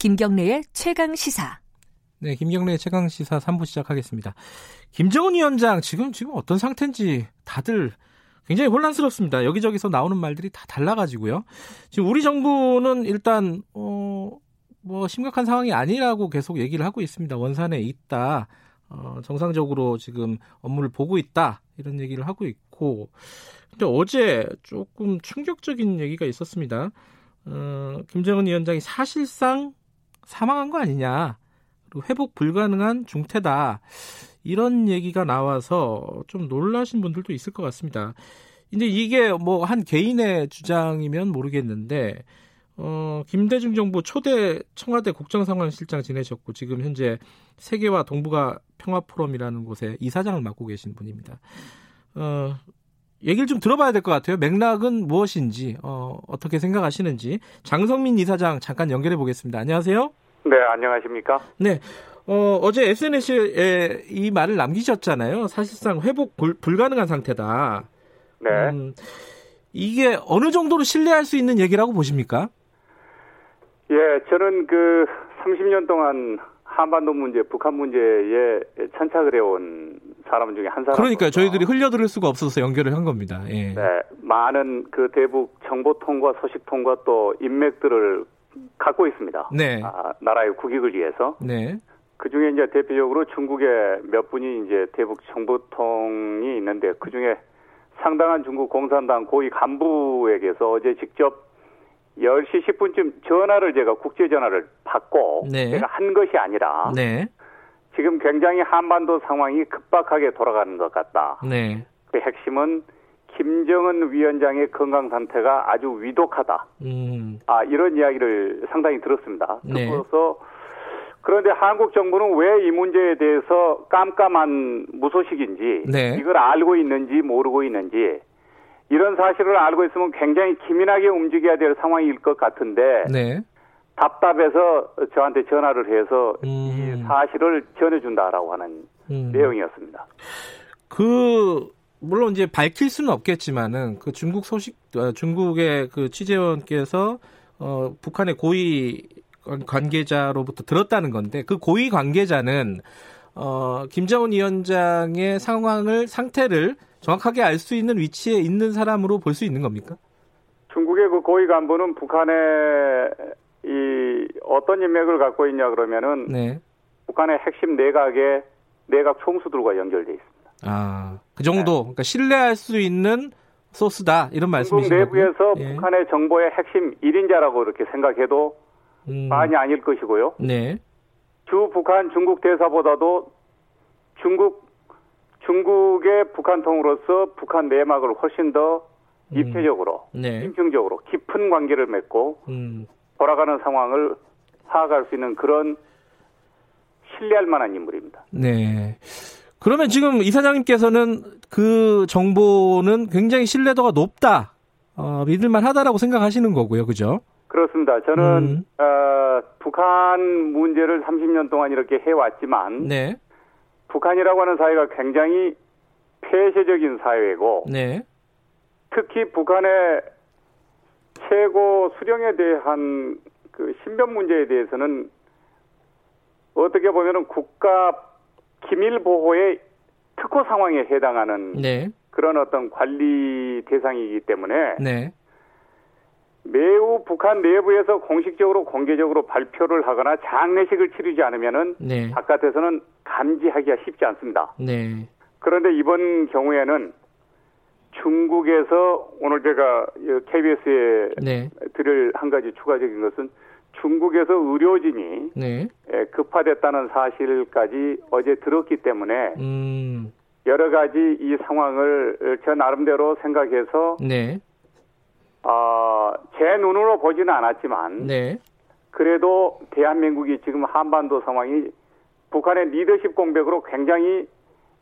김경래의 최강 시사. 네, 김경래의 최강 시사 3부 시작하겠습니다. 김정은 위원장 지금 지금 어떤 상태인지 다들 굉장히 혼란스럽습니다. 여기저기서 나오는 말들이 다 달라가지고요. 지금 우리 정부는 일단 어 뭐 심각한 상황이 아니라고 계속 얘기를 하고 있습니다. 원산에 있다. 어, 정상적으로 지금 업무를 보고 있다. 이런 얘기를 하고 있고. 근데 어제 조금 충격적인 얘기가 있었습니다. 어, 김정은 위원장이 사실상 사망한 거 아니냐. 그리고 회복 불가능한 중태다. 이런 얘기가 나와서 좀 놀라신 분들도 있을 것 같습니다. 근데 이게 뭐 한 개인의 주장이면 모르겠는데 어, 김대중 정부 초대 청와대 국정상황실장 지내셨고 지금 현재 세계와 동북아 평화 포럼이라는 곳에 이사장을 맡고 계신 분입니다. 어, 얘기를 좀 들어봐야 될 것 같아요. 맥락은 무엇인지 어, 어떻게 생각하시는지 장성민 이사장 잠깐 연결해 보겠습니다. 안녕하세요. 네, 안녕하십니까? 네. 어, 어제 SNS에 이 말을 남기셨잖아요. 사실상 회복 불, 불가능한 상태다. 네. 음, 이게 어느 정도로 신뢰할 수 있는 얘기라고 보십니까? 예, 저는 그 30년 동안 한반도 문제, 북한 문제에 천착을 해온 사람 중에 한 사람. 그러니까 저희들이 흘려들을 수가 없어서 연결을 한 겁니다. 예. 네, 많은 그 대북 정보통과 소식통과 또 인맥들을 갖고 있습니다. 네. 아, 나라의 국익을 위해서. 네. 그 중에 이제 대표적으로 중국에 몇 분이 이제 대북 정보통이 있는데 그 중에 상당한 중국 공산당 고위 간부에게서 어제 직접 10시 10분쯤 전화를 제가 국제 전화를 받고 네. 제가 한 것이 아니라 네. 지금 굉장히 한반도 상황이 급박하게 돌아가는 것 같다. 네. 그 핵심은 김정은 위원장의 건강 상태가 아주 위독하다. 음. 아 이런 이야기를 상당히 들었습니다. 네. 그래서 그런데 한국 정부는 왜 이 문제에 대해서 깜깜한 무소식인지 네. 이걸 알고 있는지 모르고 있는지 이런 사실을 알고 있으면 굉장히 기민하게 움직여야 될 상황일 것 같은데 네. 답답해서 저한테 전화를 해서 음. 이 사실을 전해준다라고 하는 음. 내용이었습니다. 그 물론 이제 밝힐 수는 없겠지만은 그 중국 소식 어, 중국의 그 취재원께서 어 북한의 고위 관계자로부터 들었다는 건데 그 고위 관계자는 어 김정은 위원장의 상황을 상태를 정확하게 알 수 있는 위치에 있는 사람으로 볼 수 있는 겁니까? 중국의 그 고위 간부는 북한의 이 어떤 인맥을 갖고 있냐 그러면은 네. 북한의 핵심 내각의 내각 총수들과 연결돼 있습니다. 아, 그 정도. 네. 그러니까 신뢰할 수 있는 소스다 이런 말씀이신 거고요. 내부에서 예. 북한의 정보의 핵심 1인자라고 이렇게 생각해도 음. 많이 아닐 것이고요. 네. 주 북한 중국 대사보다도 중국 중국의 북한 통으로서 북한 내막을 훨씬 더 음. 입체적으로, 음. 네. 심층적으로 깊은 관계를 맺고 음. 돌아가는 상황을 파악할 수 있는 그런 신뢰할 만한 인물입니다. 네. 그러면 지금 이사장님께서는 그 정보는 굉장히 신뢰도가 높다, 어, 믿을만 하다라고 생각하시는 거고요, 그죠? 그렇습니다. 저는 음. 어, 북한 문제를 30년 동안 이렇게 해왔지만, 네. 북한이라고 하는 사회가 굉장히 폐쇄적인 사회고, 네. 특히 북한의 최고 수령에 대한 그 신변 문제에 대해서는 어떻게 보면은 국가 기밀 보호의 특호 상황에 해당하는 네. 그런 어떤 관리 대상이기 때문에 네. 매우 북한 내부에서 공식적으로 공개적으로 발표를 하거나 장례식을 치르지 않으면은 네. 바깥에서는 감지하기가 쉽지 않습니다. 네. 그런데 이번 경우에는 중국에서 오늘 제가 KBS에 네. 드릴 한 가지 추가적인 것은 중국에서 의료진이 네. 급파됐다는 사실까지 어제 들었기 때문에 음. 여러 가지 이 상황을 저 나름대로 생각해서 네. 어, 제 눈으로 보지는 않았지만 네. 그래도 대한민국이 지금 한반도 상황이 북한의 리더십 공백으로 굉장히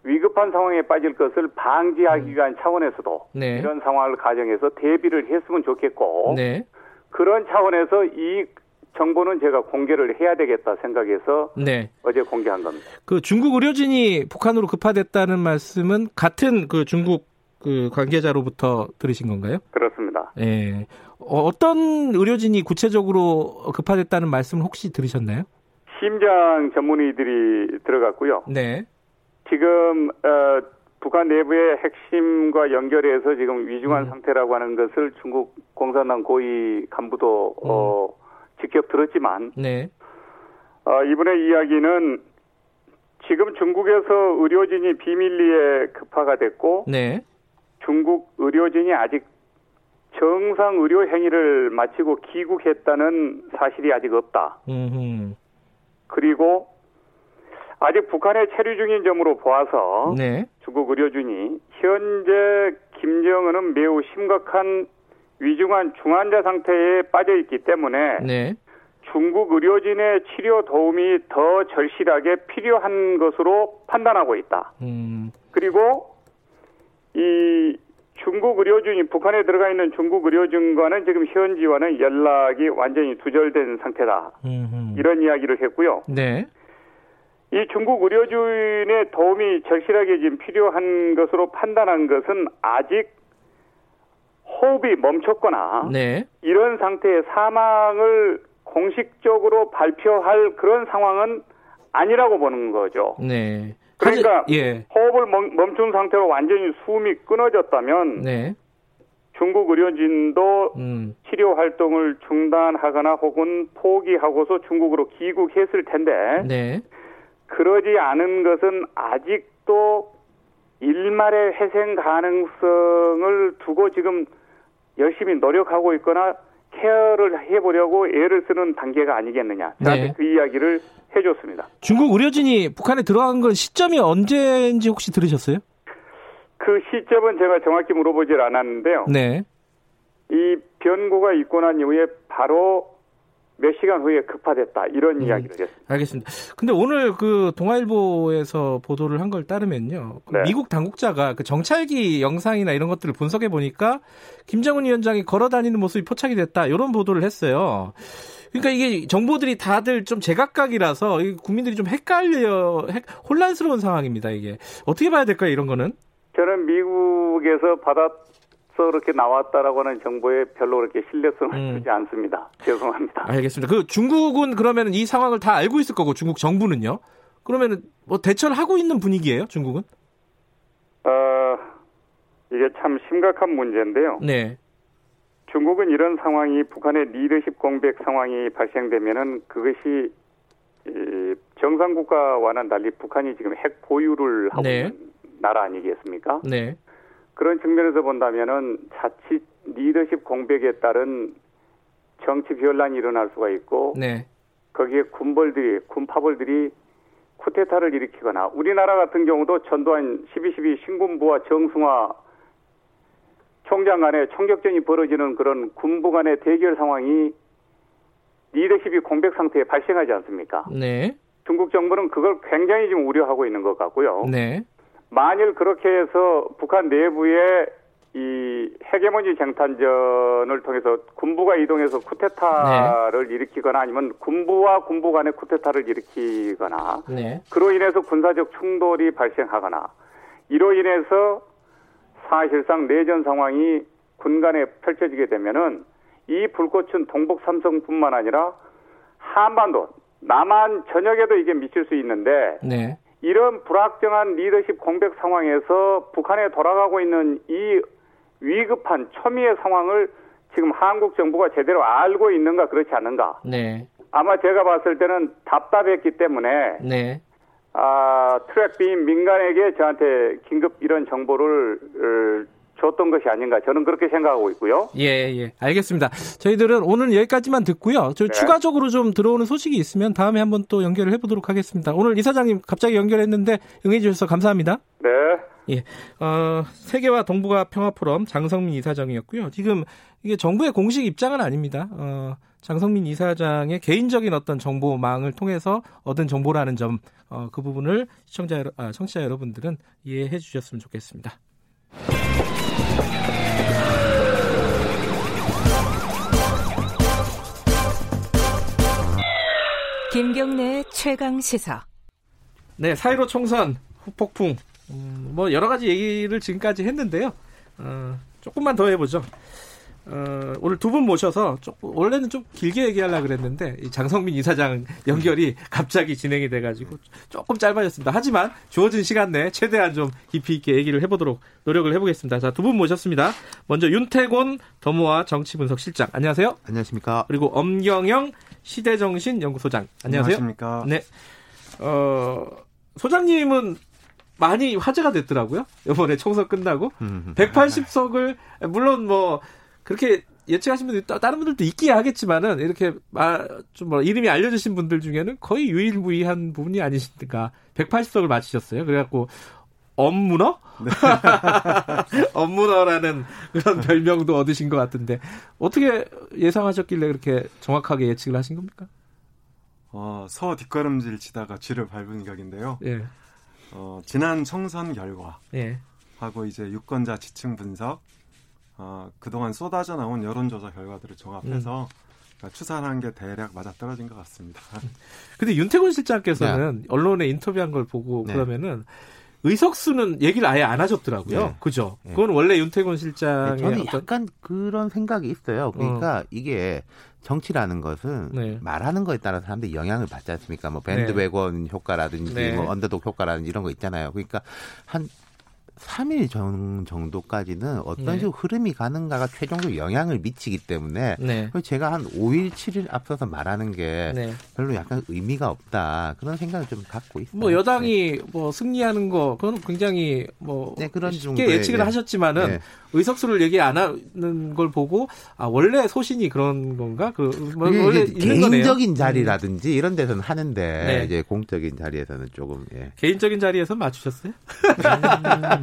위급한 상황에 빠질 것을 방지하기 위한 음. 차원에서도 네. 이런 상황을 가정해서 대비를 했으면 좋겠고 네. 그런 차원에서 이 정보는 제가 공개를 해야 되겠다 생각해서 네. 어제 공개한 겁니다. 그 중국 의료진이 북한으로 급파됐다는 말씀은 같은 그 중국 그 관계자로부터 들으신 건가요? 그렇습니다. 예. 어, 어떤 의료진이 구체적으로 급파됐다는 말씀을 혹시 들으셨나요? 심장 전문의들이 들어갔고요. 네. 지금 어, 북한 내부의 핵심과 연결해서 지금 위중한 음. 상태라고 하는 것을 중국 공산당 고위 간부도 음. 어, 직접 들었지만 네. 어, 이번에 이야기는 지금 중국에서 의료진이 비밀리에 급파가 됐고 네. 중국 의료진이 아직 정상 의료 행위를 마치고 귀국했다는 사실이 아직 없다. 음흠. 그리고 아직 북한에 체류 중인 점으로 보아서 네. 중국 의료진이 현재 김정은은 매우 심각한 위중한 중환자 상태에 빠져 있기 때문에 네. 중국 의료진의 치료 도움이 더 절실하게 필요한 것으로 판단하고 있다. 음. 그리고 이 중국 의료진이 북한에 들어가 있는 중국 의료진과는 지금 현지와는 연락이 완전히 두절된 상태다. 음흠. 이런 이야기를 했고요. 네. 이 중국 의료진의 도움이 절실하게 지금 필요한 것으로 판단한 것은 아직 호흡이 멈췄거나 네. 이런 상태의 사망을 공식적으로 발표할 그런 상황은 아니라고 보는 거죠. 네. 그러니까 예. 호흡을 멈 춘 상태로 완전히 숨이 끊어졌다면 네. 중국 의료진도 음. 치료 활동을 중단하거나 혹은 포기하고서 중국으로 귀국했을 텐데 네. 그러지 않은 것은 아직도 일말의 회생 가능성을 두고 지금 열심히 노력하고 있거나 케어를 해보려고 애를 쓰는 단계가 아니겠느냐. 저한테 네. 그 이야기를 해줬습니다. 중국 의료진이 북한에 들어간 건 시점이 언제인지 혹시 들으셨어요? 그 시점은 제가 정확히 물어보질 않았는데요. 네. 이 변고가 있고 난 이후에 바로 몇 시간 후에 급파됐다 이런 음, 이야기를 했습니다. 알겠습니다. 근데 오늘 그 동아일보에서 보도를 한 걸 따르면요, 그 네. 미국 당국자가 그 정찰기 영상이나 이런 것들을 분석해 보니까 김정은 위원장이 걸어 다니는 모습이 포착이 됐다 이런 보도를 했어요. 그러니까 이게 정보들이 다들 좀 제각각이라서 국민들이 좀 헷갈려 혼란스러운 상황입니다. 이게 어떻게 봐야 될까요? 이런 거는? 저는 미국에서 받았 그렇게 나왔다라고 하는 정보에 별로 그렇게 신뢰성을 음. 두지 않습니다. 죄송합니다. 알겠습니다. 그 중국은 그러면 이 상황을 다 알고 있을 거고 중국 정부는요? 그러면 뭐 대처를 하고 있는 분위기예요? 중국은? 어, 이게 참 심각한 문제인데요. 네. 중국은 이런 상황이 북한의 리더십 공백 상황이 발생되면은 그것이 정상 국가와는 달리 북한이 지금 핵 보유를 하고 네. 있는 나라 아니겠습니까? 네. 그런 측면에서 본다면은 자칫 리더십 공백에 따른 정치 변란이 일어날 수가 있고 네. 거기에 군벌들이 군파벌들이 쿠데타를 일으키거나 우리나라 같은 경우도 전두환 12.12 신군부와 정승화 총장 간의 총격전이 벌어지는 그런 군부 간의 대결 상황이 리더십이 공백 상태에 발생하지 않습니까? 네. 중국 정부는 그걸 굉장히 지금 우려하고 있는 것 같고요. 네. 만일 그렇게 해서 북한 내부에 이 헤게모니 쟁탈전을 통해서 군부가 이동해서 쿠데타를 네. 일으키거나 아니면 군부와 군부 간의 쿠데타를 일으키거나 네. 그로 인해서 군사적 충돌이 발생하거나 이로 인해서 사실상 내전 상황이 군 간에 펼쳐지게 되면은 이 불꽃은 동북 삼성뿐만 아니라 한반도 남한 전역에도 이게 미칠 수 있는데 네. 이런 불확정한 리더십 공백 상황에서 북한에 돌아가고 있는 이 위급한 초미의 상황을 지금 한국 정부가 제대로 알고 있는가 그렇지 않는가? 네. 아마 제가 봤을 때는 답답했기 때문에 네. 아, 트랙비인 민간에게 저한테 긴급 이런 정보를 줬던 것이 아닌가 저는 그렇게 생각하고 있고요. 예, 예. 알겠습니다. 저희들은 오늘 여기까지만 듣고요. 저 네. 추가적으로 좀 들어오는 소식이 있으면 다음에 한번 또 연결을 해보도록 하겠습니다. 오늘 이사장님 갑자기 연결했는데 응해주셔서 감사합니다. 네. 예. 어, 세계화 동북아 평화 포럼 장성민 이사장이었고요. 지금 이게 정부의 공식 입장은 아닙니다. 어, 장성민 이사장의 개인적인 어떤 정보망을 통해서 얻은 정보라는 점, 어, 그 부분을 시청자, 아, 청취자 여러분들은 이해해 주셨으면 좋겠습니다. 김경래 최강 시사. 네, 사이로 총선 후폭풍. 음, 뭐 여러 가지 얘기를 지금까지 했는데요. 어, 조금만 더 해보죠. 어, 오늘 두 분 모셔서 조금, 원래는 좀 길게 얘기하려고 그랬는데 이 장성민 이사장 연결이 갑자기 진행이 돼가지고 조금 짧아졌습니다. 하지만 주어진 시간 내에 최대한 좀 깊이 있게 얘기를 해보도록 노력을 해보겠습니다. 자, 두 분 모셨습니다. 먼저 윤태곤 더모아 정치분석실장 안녕하세요. 안녕하십니까. 그리고 엄경영 시대정신연구소장 안녕하세요. 안녕하십니까. 네. 어, 소장님은 많이 화제가 됐더라고요. 이번에 총선 끝나고 180석을 물론 뭐 그렇게 예측하신 분들이 다른 분들도 있기야 하겠지만은 이렇게 좀뭐 이름이 알려주신 분들 중에는 거의 유일무이한 부분이 아니신가 180석을 맞히셨어요. 그래갖고 엄문어? 네. 엄문어라는 그런 별명도 얻으신 것 같은데 어떻게 예상하셨길래 그렇게 정확하게 예측을 하신 겁니까? 어, 서 뒷걸음질 치다가 쥐를 밟은 격인데요. 예. 어, 지난 총선 결과 예. 하고 이제 유권자 지층 분석 어, 그동안 쏟아져 나온 여론조사 결과들을 종합해서 음. 그러니까 추산한 게 대략 맞아 떨어진 것 같습니다. 근데 윤태곤 실장께서는 네. 언론에 인터뷰한 걸 보고 네. 그러면은 의석수는 얘기를 아예 안 하셨더라고요. 네. 그죠? 네. 그건 원래 윤태곤 실장의 네, 저는 어떤... 약간 그런 생각이 있어요. 그러니까 어. 이게 정치라는 것은 네. 말하는 거에 따라 사람들이 영향을 받지 않습니까? 뭐 밴드웨건 네. 효과라든지 네. 뭐 언더독 효과라든지 이런 거 있잖아요. 그러니까 한 3일 전 정도까지는 어떤 네. 식으로 흐름이 가는가가 최종적으로 영향을 미치기 때문에 네. 제가 한 5일, 7일 앞서서 말하는 게 네. 별로 약간 의미가 없다 그런 생각을 좀 갖고 있어요. 뭐 여당이 네. 뭐 승리하는 거 그건 굉장히 뭐 네, 그런 쉽게 예측을 네. 하셨지만은 네. 의석수를 얘기 안 하는 걸 보고 아 원래 소신이 그런 건가? 그뭐 원래 개인적인 자리라든지 이런 데서는 하는데 네. 이제 공적인 자리에서는 조금 예. 개인적인 자리에서 맞추셨어요?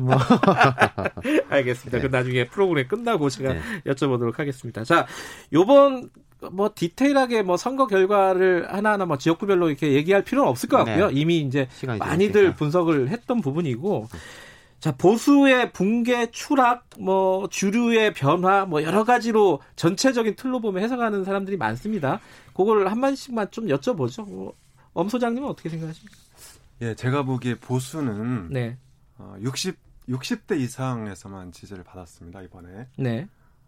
음, 뭐. 알겠습니다. 네. 그 나중에 프로그램 끝나고 제가 네. 여쭤보도록 하겠습니다. 자, 요번 뭐 디테일하게 뭐 선거 결과를 하나하나 뭐 지역구별로 이렇게 얘기할 필요는 없을 것 같고요. 네. 이미 이제 많이들 분석을 했던 부분이고 자, 보수의 붕괴, 추락, 뭐, 주류의 변화, 뭐, 여러 가지로 전체적인 틀로 보면 해석하는 사람들이 많습니다. 그걸 한 마디씩만 좀 여쭤보죠. 뭐, 엄 소장님은 어떻게 생각하십니까? 예, 제가 보기에 보수는 네. 어, 60, 60대 이상에서만 지지를 받았습니다, 이번에. 네.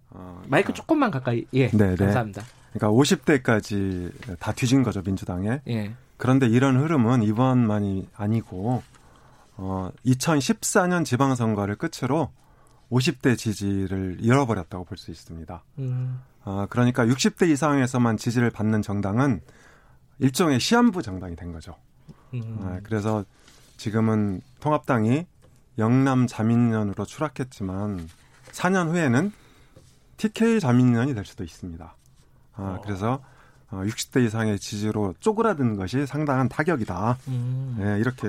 어, 마이크 그러니까, 조금만 가까이. 예. 네네. 네. 감사합니다. 그러니까 50대까지 다 뒤진 거죠, 민주당에. 예. 그런데 이런 흐름은 이번만이 아니고 어, 2014년 지방선거를 끝으로 50대 지지를 잃어버렸다고 볼 수 있습니다. 음. 아, 그러니까 60대 이상에서만 지지를 받는 정당은 일종의 시한부 정당이 된 거죠. 음. 아, 그래서 지금은 통합당이 영남 자민련으로 추락했지만 4년 후에는 TK 자민련이 될 수도 있습니다. 아, 어. 그래서 60대 어, 이상의 지지로 쪼그라든 것이 상당한 타격이다. 음. 네, 이렇게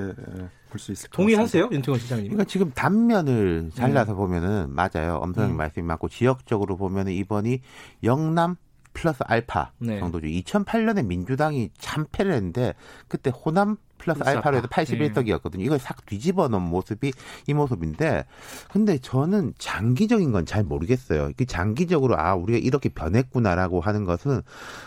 볼 수 있을 것 동의하세요, 윤태원 시장님? 그러니까 지금 단면을 잘라서 음. 보면은 맞아요. 엄선영 음. 말씀이 맞고 지역적으로 보면은 이번이 영남 플러스 알파 네. 정도죠. 2008년에 민주당이 참패를 했는데 그때 호남 플러스 알파로 해서 81석이었거든요. 이걸 싹 뒤집어 놓은 모습이 이 모습인데 근데 저는 장기적인 건 잘 모르겠어요. 그 장기적으로 아 우리가 이렇게 변했구나라고 하는 것은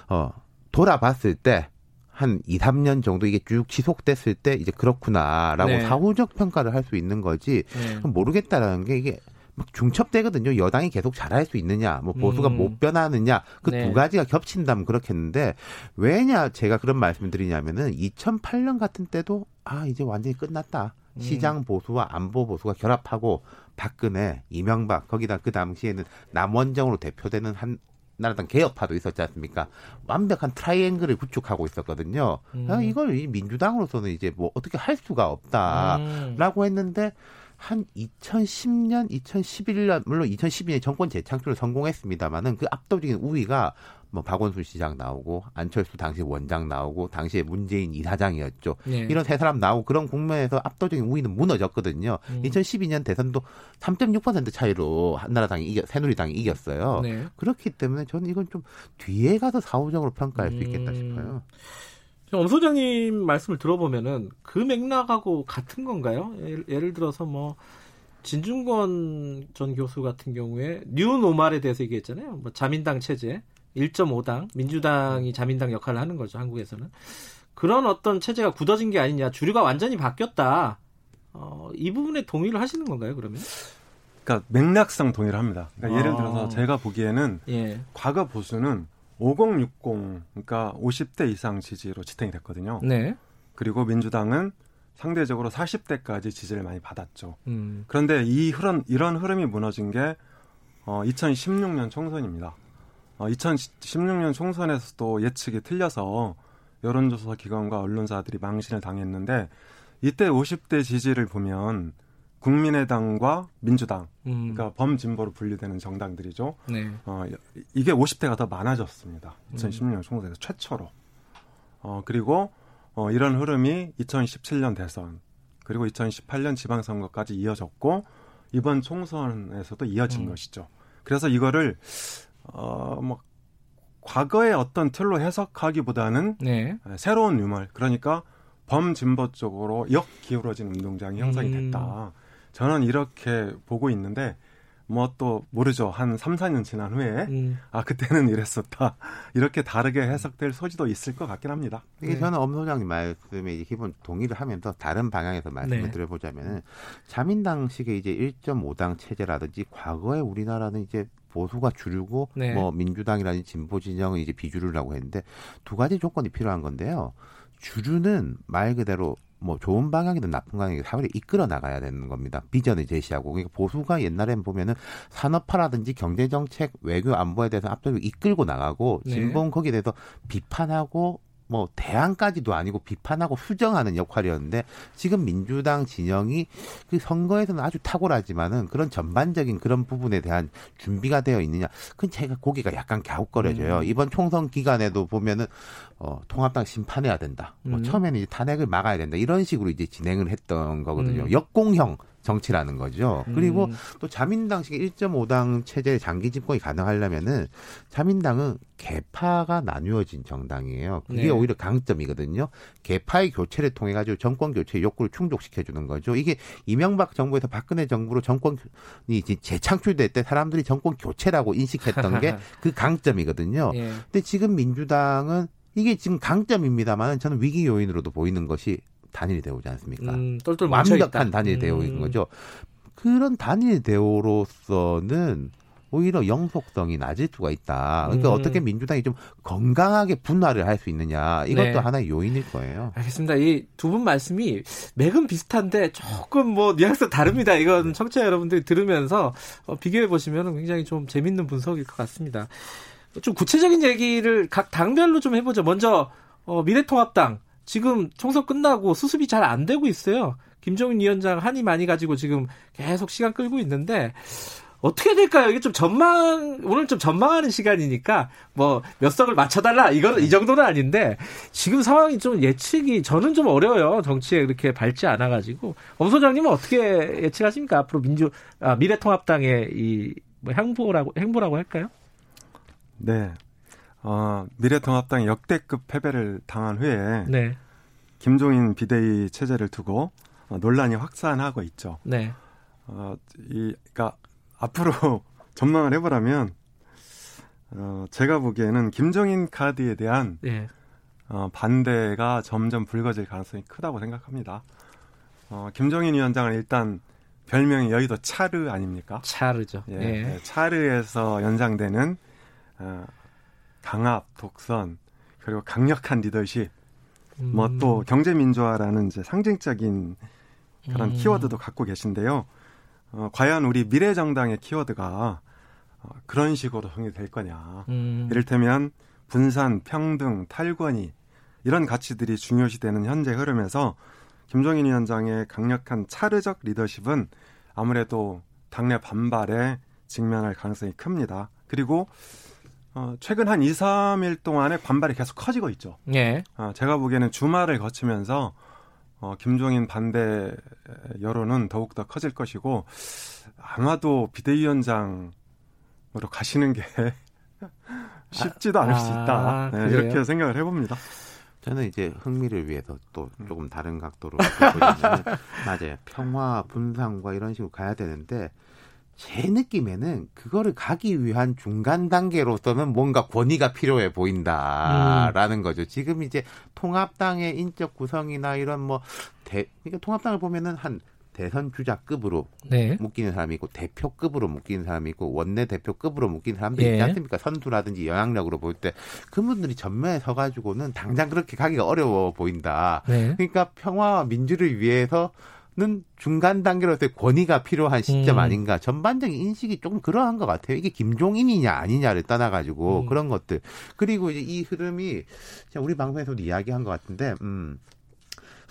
어 돌아봤을 때한 2, 3년 정도 이게 쭉 지속됐을 때 이제 그렇구나라고 네. 사후적 평가를 할 수 있는 거지 네. 모르겠다라는 게 이게 막 중첩되거든요. 여당이 계속 잘할 수 있느냐, 뭐 보수가 음. 못 변하느냐 그두 네. 가지가 겹친다면 그렇겠는데 왜냐 제가 그런 말씀을 드리냐면은 2008년 같은 때도 아 이제 완전히 끝났다. 음. 시장 보수와 안보 보수가 결합하고 박근혜, 이명박 거기다 그 당시에는 남원정으로 대표되는 한 나라당 개혁파도 있었지 않습니까? 완벽한 트라이앵글을 구축하고 있었거든요. 음. 아, 이걸 이 민주당으로서는 이제 뭐 어떻게 할 수가 없다라고 음. 했는데 한 2010년, 2011년 물론 2012년 정권 재창출을 성공했습니다만은 그 압도적인 우위가 뭐 박원순 시장 나오고 안철수 당시 원장 나오고 당시에 문재인 이사장이었죠. 네. 이런 세 사람 나오고 그런 국면에서 압도적인 우위는 무너졌거든요. 음. 2012년 대선도 3.6% 차이로 한나라당이 이겨 새누리당이 이겼어요. 네. 그렇기 때문에 저는 이건 좀 뒤에 가서 사후적으로 평가할 수 있겠다 음. 싶어요. 엄 소장님 말씀을 들어보면은 그 맥락하고 같은 건가요? 예를, 예를 들어서 뭐 진중권 전 교수 같은 경우에 new normal에 대해서 얘기했잖아요. 뭐 자민당 체제 1.5당 민주당이 자민당 역할을 하는 거죠 한국에서는 그런 어떤 체제가 굳어진 게 아니냐 주류가 완전히 바뀌었다. 어, 이 부분에 동의를 하시는 건가요 그러면? 그러니까 맥락상 동의를 합니다. 그러니까 아. 예를 들어서 제가 보기에는 예. 과거 보수는 5060 그러니까 50대 이상 지지로 지탱이 됐거든요. 네. 그리고 민주당은 상대적으로 40대까지 지지를 많이 받았죠. 음. 그런데 이 흐름 이런 흐름이 무너진 게 어, 2016년 총선입니다. 어, 2016년 총선에서도 예측이 틀려서 여론조사 기관과 언론사들이 망신을 당했는데 이때 50대 지지를 보면 국민의당과 민주당, 음. 그러니까 범진보로 분류되는 정당들이죠. 네. 어, 이게 50대가 더 많아졌습니다. 2016년 음. 총선에서 최초로. 어, 그리고 어, 이런 흐름이 2017년 대선, 그리고 2018년 지방선거까지 이어졌고, 이번 총선에서도 이어진 음. 것이죠. 그래서 이거를, 어, 뭐, 과거의 어떤 틀로 해석하기보다는 네. 새로운 유물, 그러니까 범진보 쪽으로 역 기울어진 운동장이 형성이 음. 됐다. 저는 이렇게 보고 있는데 뭐 또 모르죠. 한 3, 4년 지난 후에 음. 아 그때는 이랬었다. 이렇게 다르게 해석될 소지도 있을 것 같긴 합니다. 이게 네. 저는 엄 소장님 말씀에 이제 기본 동의를 하면서 다른 방향에서 말씀을 네. 드려보자면은 자민당식의 이제 1.5당 체제라든지 과거에 우리나라는 이제 보수가 주류고 네. 뭐 민주당이라든지 진보 진영은 이제 비주류라고 했는데 두 가지 조건이 필요한 건데요. 주류는 말 그대로 뭐 좋은 방향이든 나쁜 방향이든 사회를 이끌어 나가야 되는 겁니다. 비전을 제시하고 그러니까 보수가 옛날엔 보면은 산업화라든지 경제 정책, 외교 안보에 대해서 압도적으로 이끌고 나가고 네. 진보는 거기에 대해서 비판하고 뭐 대안까지도 아니고 비판하고 수정하는 역할이었는데 지금 민주당 진영이 그 선거에서는 아주 탁월하지만은 그런 전반적인 그런 부분에 대한 준비가 되어 있느냐 그건 제가 고개가 약간 갸웃거려져요. 음. 이번 총선 기간에도 보면은 어 통합당 심판해야 된다. 뭐 음. 처음에는 이제 탄핵을 막아야 된다. 이런 식으로 이제 진행을 했던 거거든요. 음. 역공형 정치라는 거죠. 음. 그리고 또 자민당식 1.5당 체제 장기 집권이 가능하려면은 자민당은 개파가 나뉘어진 정당이에요. 그게 네. 오히려 강점이거든요. 개파의 교체를 통해 가지고 정권 교체 욕구를 충족시켜 주는 거죠. 이게 이명박 정부에서 박근혜 정부로 정권이 재창출될 때 사람들이 정권 교체라고 인식했던 게 그 강점이거든요. 예. 근데 지금 민주당은 이게 지금 강점입니다만 저는 위기 요인으로도 보이는 것이 단일이 되오지 않습니까? 음, 완벽한 단일 대우인 음. 거죠. 그런 단일 대우로서는 오히려 영속성이 낮을 수가 있다. 그러니까 음. 어떻게 민주당이 좀 건강하게 분화를 할 수 있느냐 이것도 네. 하나의 요인일 거예요. 알겠습니다. 이 두 분 말씀이 맥은 비슷한데 조금 뭐 뉘앙스 다릅니다. 이건 청취자 여러분들이 들으면서 어, 비교해 보시면 굉장히 좀 재밌는 분석일 것 같습니다. 좀 구체적인 얘기를 각 당별로 좀 해보죠. 먼저 어, 미래통합당 지금 총선 끝나고 수습이 잘 안 되고 있어요. 김종인 위원장 한이 많이 가지고 지금 계속 시간 끌고 있는데 어떻게 될까요? 이게 좀 전망 오늘 좀 전망하는 시간이니까 뭐 몇 석을 맞춰달라 이거는 이 정도는 아닌데 지금 상황이 좀 예측이 저는 좀 어려워요. 정치에 그렇게 밝지 않아 가지고 엄 소장님은 어떻게 예측하십니까? 앞으로 민주 아, 미래통합당의 이 뭐 행보라고 행보라고 할까요? 네. 어, 미래통합당이 역대급 패배를 당한 후에 네. 김종인 비대위 체제를 두고 어, 논란이 확산하고 있죠. 네. 어, 이, 그니까 앞으로 전망을 해보라면 어, 제가 보기에는 김정인 카드에 대한 네. 어, 반대가 점점 불거질 가능성이 크다고 생각합니다. 어, 김정인 위원장은 일단 별명이 여의도 차르 아닙니까? 차르죠. 예, 네. 네. 차르에서 연상되는 어, 강압, 독선, 그리고 강력한 리더십, 음. 뭐또 경제 민주화라는 이제 상징적인 그런 음. 키워드도 갖고 계신데요. 어, 과연 우리 미래 정당의 키워드가 어, 그런 식으로 정의될 거냐. 음. 이를테면 분산, 평등, 탈권위 이런 가치들이 중요시되는 현재 흐름에서 김종인 위원장의 강력한 차르적 리더십은 아무래도 당내 반발에 직면할 가능성이 큽니다. 그리고 어, 최근 한 2, 3일 동안에 반발이 계속 커지고 있죠. 예. 어, 제가 보기에는 주말을 거치면서 어, 김종인 반대 여론은 더욱더 커질 것이고 아마도 비대위원장으로 가시는 게 쉽지도 않을 아, 수 있다. 네, 이렇게 생각을 해봅니다. 저는 이제 흥미를 위해서 또 조금 다른 각도로 보자면 맞아요. 평화 분상과 이런 식으로 가야 되는데 제 느낌에는 그거를 가기 위한 중간 단계로서는 뭔가 권위가 필요해 보인다라는 음. 거죠. 지금 이제 통합당의 인적 구성이나 이런 뭐 대, 그러니까 통합당을 보면은 한 대선 주자급으로 네. 묶이는 사람이 있고 대표급으로 묶이는 사람이 있고 원내 대표급으로 묶이는 사람들이 예. 있지 않습니까? 선두라든지 영향력으로 볼 때 그분들이 전면에 서가지고는 당장 그렇게 가기가 어려워 보인다. 네. 그러니까 평화와 민주를 위해서 는 중간 단계로서의 권위가 필요한 시점 음. 아닌가 전반적인 인식이 조금 그러한 것 같아요. 이게 김종인이냐 아니냐를 떠나 가지고 음. 그런 것들 그리고 이제 이 흐름이 우리 방송에서도 이야기한 것 같은데 음.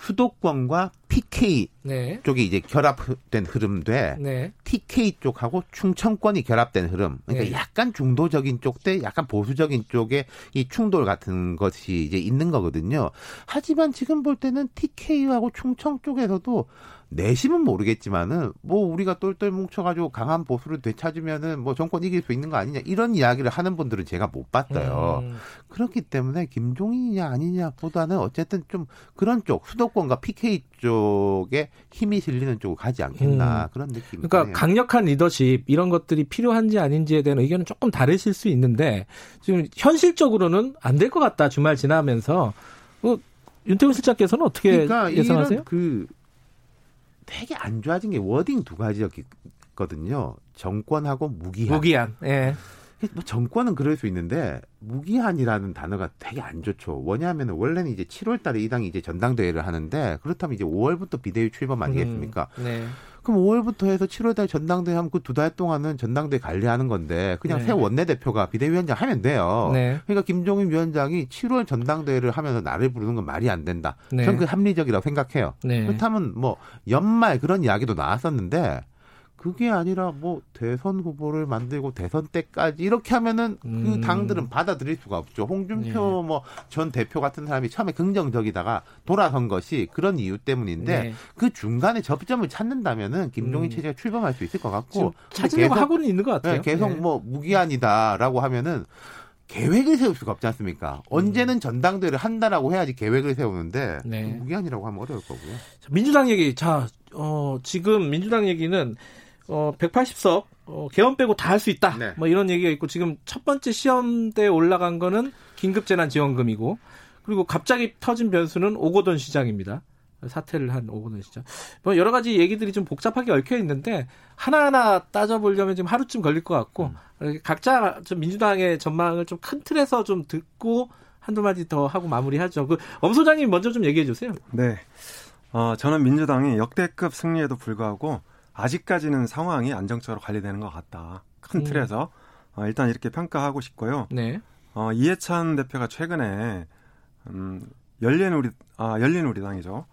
수도권과 PK 네. 쪽이 이제 결합된 흐름돼 네. TK 쪽하고 충청권이 결합된 흐름. 그러니까 네. 약간 중도적인 쪽 대 약간 보수적인 쪽에 이 충돌 같은 것이 이제 있는 거거든요. 하지만 지금 볼 때는 TK하고 충청 쪽에서도 내심은 모르겠지만은 뭐 우리가 똘똘 뭉쳐가지고 강한 보수를 되찾으면은 뭐 정권 이길 수 있는 거 아니냐 이런 이야기를 하는 분들은 제가 못 봤어요. 음. 그렇기 때문에 김종인이냐 아니냐보다는 어쨌든 좀 그런 쪽 수도권과 PK 쪽에 힘이 실리는 쪽으로 가지 않겠나 음. 그런 느낌이. 그러니까 네. 강력한 리더십 이런 것들이 필요한지 아닌지에 대한 의견은 조금 다르실 수 있는데 지금 현실적으로는 안 될 것 같다 주말 지나면서 뭐 윤태훈 실장께서는 어떻게 그러니까 예상하세요? 그 되게 안 좋아진 게 워딩 두 가지였거든요. 정권하고 무기한. 무기한. 예. 뭐 정권은 그럴 수 있는데 무기한이라는 단어가 되게 안 좋죠. 뭐냐면은 원래는 이제 7월 달에 이 당이 이제 전당대회를 하는데 그렇다면 이제 5월부터 비대위 출범 아니겠습니까? 음, 네. 그럼 5월부터 해서 7월달 전당대회 하면 그 두 달 동안은 전당대회 관리하는 건데 그냥 네. 새 원내대표가 비대위원장 하면 돼요. 네. 그러니까 김종인 위원장이 7월 전당대회를 하면서 나를 부르는 건 말이 안 된다. 네. 저는 그 합리적이라고 생각해요. 네. 그렇다면 뭐 연말 그런 이야기도 나왔었는데 그게 아니라 뭐 대선 후보를 만들고 대선 때까지 이렇게 하면은 그 음. 그 당들은 받아들일 수가 없죠. 홍준표 네. 뭐전 대표 같은 사람이 처음에 긍정적이다가 돌아선 것이 그런 이유 때문인데 네. 그 중간에 접점을 찾는다면은 김종인 음. 체제가 출범할 수 있을 것 같고 찾으려고 하고는 있는 것 같아요. 네, 계속 네. 뭐 무기한이다라고 하면은 계획을 세울 수가 없지 않습니까? 음. 언제는 전당대회를 한다라고 해야지 계획을 세우는데 네. 무기한이라고 하면 어려울 거고요. 민주당 얘기 자 어, 지금 민주당 얘기는 어, 180석 어, 개헌 빼고 다 할 수 있다. 네. 뭐 이런 얘기가 있고 지금 첫 번째 시험대에 올라간 거는 긴급재난지원금이고 그리고 갑자기 터진 변수는 오거돈 시장입니다. 사퇴를 한 오고는 시죠. 뭐 여러 가지 얘기들이 좀 복잡하게 얽혀 있는데 하나하나 따져보려면 지금 하루쯤 걸릴 것 같고 음. 각자 좀 민주당의 전망을 좀 큰 틀에서 좀 듣고 한두 마디 더 하고 마무리하죠. 그 엄 소장님 먼저 좀 얘기해 주세요. 네. 어, 저는 민주당이 역대급 승리에도 불구하고 아직까지는 상황이 안정적으로 관리되는 것 같다. 큰 음. 틀에서 어, 일단 이렇게 평가하고 싶고요. 네. 어, 이해찬 대표가 최근에 음, 열린 우리 아 열린 우리당이죠.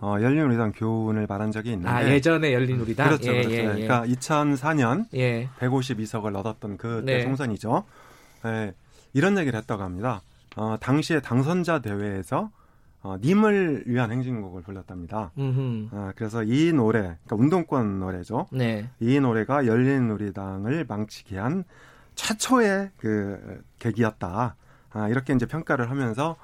어, 열린 우리당 교훈을 말한 적이 있는데 아 예전에 열린 우리당 그렇죠, 예, 그렇죠. 예, 예. 그러니까 2004년 예. 152석을 얻었던 그 네. 총선이죠. 예, 이런 얘기를 했다고 합니다. 어, 당시에 당선자 대회에서 어, 님을 위한 행진곡을 불렀답니다. 어, 그래서 이 노래, 그러니까 운동권 노래죠. 네. 이 노래가 열린우리당을 망치게 한 최초의 그 계기였다. 아, 이렇게 이제 평가를 하면서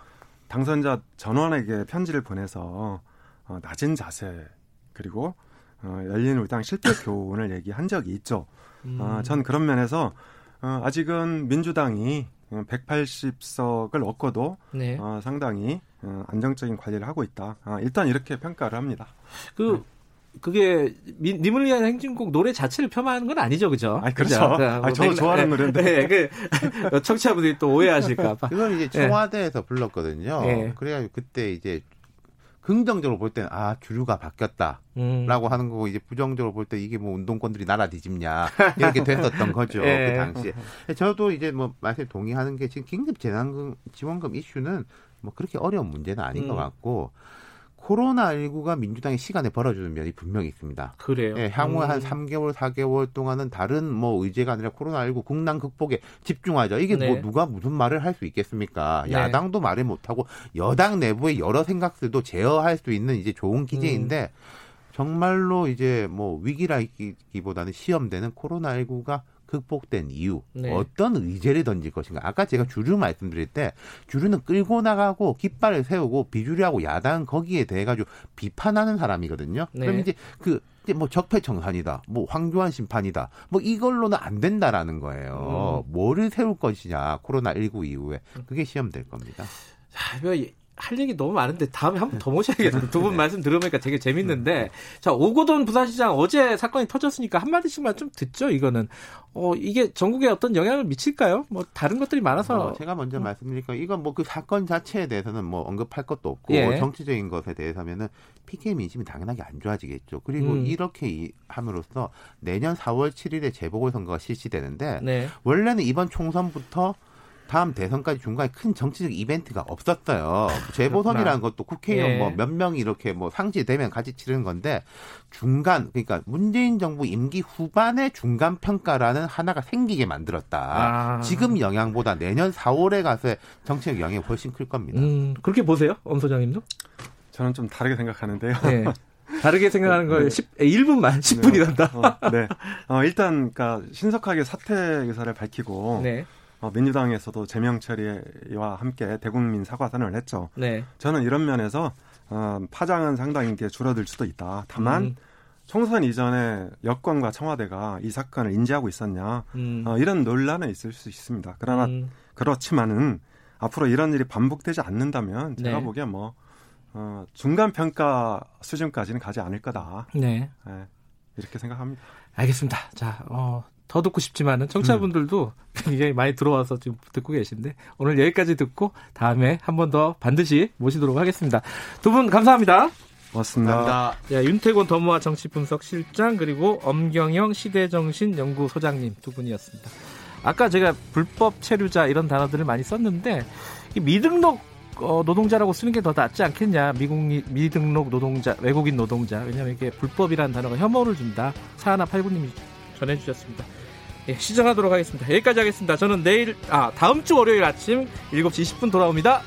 당선자 전원에게 편지를 보내서 어, 낮은 자세 그리고 어, 열린우리당 실패 교훈을 얘기한 적이 있죠. 음. 어, 전 그런 면에서 어, 아직은 민주당이 180석을 얻고도 네. 어, 상당히 어, 안정적인 관리를 하고 있다. 아, 일단 이렇게 평가를 합니다. 그 네. 그게 님을 위한 행진곡 노래 자체를 폄하하는 건 아니죠, 그죠? 아, 그렇죠. 그 아, 저 좋아하는 노래인데. 네, 그 청취자분들이 또 오해하실까 봐. 그건 이제 네. 청와대에서 네. 불렀거든요. 네. 그래가지고 그때 이제 긍정적으로 볼 때는 아 주류가 바뀌었다라고 음. 하는 거고 이제 부정적으로 볼 때 이게 뭐 운동권들이 나라 뒤집냐 이렇게 됐었던 거죠 네. 그 당시에 저도 이제 뭐 말씀 동의하는 게 지금 긴급 재난금 지원금 이슈는 뭐 그렇게 어려운 문제는 아닌 음. 것 같고 코로나19가 민주당의 시간에 벌어주는 면이 분명히 있습니다. 그래요. 예, 향후 음. 한 3개월, 4개월 동안은 다른 뭐 의제가 아니라 코로나19 국난 극복에 집중하자. 이게 뭐 네. 뭐 누가 무슨 말을 할 수 있겠습니까? 네. 야당도 말을 못하고 여당 내부의 여러 생각들도 제어할 수 있는 이제 좋은 기제인데 음. 정말로 이제 뭐 위기라기보다는 시험되는 코로나19가 극복된 이유, 네. 어떤 의제를 던질 것인가. 아까 제가 주류 말씀드릴 때 주류는 끌고 나가고 깃발을 세우고 비주류하고 야당 거기에 대해 가지고 비판하는 사람이거든요. 네. 그럼 이제 그 뭐 적폐청산이다, 뭐 황교안 심판이다, 뭐 이걸로는 안 된다라는 거예요. 음. 뭐를 세울 것이냐 코로나 19 이후에 그게 시험될 겁니다. 자, 할 얘기 너무 많은데 다음에 한 번 더 모셔야겠네요. 두분 네. 말씀 들어보니까 되게 재밌는데 자 오고돈 부산시장 어제 사건이 터졌으니까 한 마디씩만 좀 듣죠. 이거는 어 이게 전국에 어떤 영향을 미칠까요? 뭐 다른 것들이 많아서 어, 제가 먼저 어. 말씀드리니까 이건 뭐 그 사건 자체에 대해서는 뭐 언급할 것도 없고 예. 정치적인 것에 대해서면은 PK 민심이 당연하게 안 좋아지겠죠. 그리고 음. 이렇게 함으로써 내년 4월 7일에 재보궐선거가 실시되는데 네. 원래는 이번 총선부터 다음 대선까지 중간에 큰 정치적 이벤트가 없었어요. 재보선이라는 것도 국회의원 예. 뭐몇 명이 이렇게 뭐 상지되면 같이 치르는 건데 중간 그러니까 문재인 정부 임기 후반에 중간 평가라는 하나가 생기게 만들었다. 아. 지금 영향보다 내년 4월에 가서 정치적 영향이 훨씬 클 겁니다. 음, 그렇게 보세요, 엄 소장님도? 저는 좀 다르게 생각하는데요. 네. 다르게 생각하는 걸 네. 10, 1분만 10분이란다. 네. 어, 네. 어, 일단 그러니까 신속하게 사퇴 의사를 밝히고 네. 어, 민주당에서도 제명 처리와 함께 대국민 사과 선언을 했죠. 네. 저는 이런 면에서 어, 파장은 상당히 게 줄어들 수도 있다. 다만 음. 총선 이전에 여권과 청와대가 이 사건을 인지하고 있었냐 음. 어, 이런 논란은 있을 수 있습니다. 그러나 음. 그렇지만은 앞으로 이런 일이 반복되지 않는다면 제가 네. 보기엔 뭐 어, 중간 평가 수준까지는 가지 않을 거다. 네. 네. 이렇게 생각합니다. 알겠습니다. 자, 어, 더 듣고 싶지만은 청취자분들도 음. 굉장히 많이 들어와서 지금 듣고 계신데 오늘 여기까지 듣고 다음에 한 번 더 반드시 모시도록 하겠습니다. 두 분 감사합니다. 고맙습니다. 네, 윤태곤 더모아 정치분석 실장 그리고 엄경영 시대정신 연구소장님 두 분이었습니다. 아까 제가 불법 체류자 이런 단어들을 많이 썼는데 이 미등록 어, 노동자라고 쓰는 게 더 낫지 않겠냐. 미국 미등록 노동자, 외국인 노동자. 왜냐하면 이게 불법이라는 단어가 혐오를 준다. 사하나 팔구님이 전해주셨습니다. 예, 시작하도록 하겠습니다. 여기까지 하겠습니다. 저는 내일, 아, 다음 주 월요일 아침 7시 20분 돌아옵니다.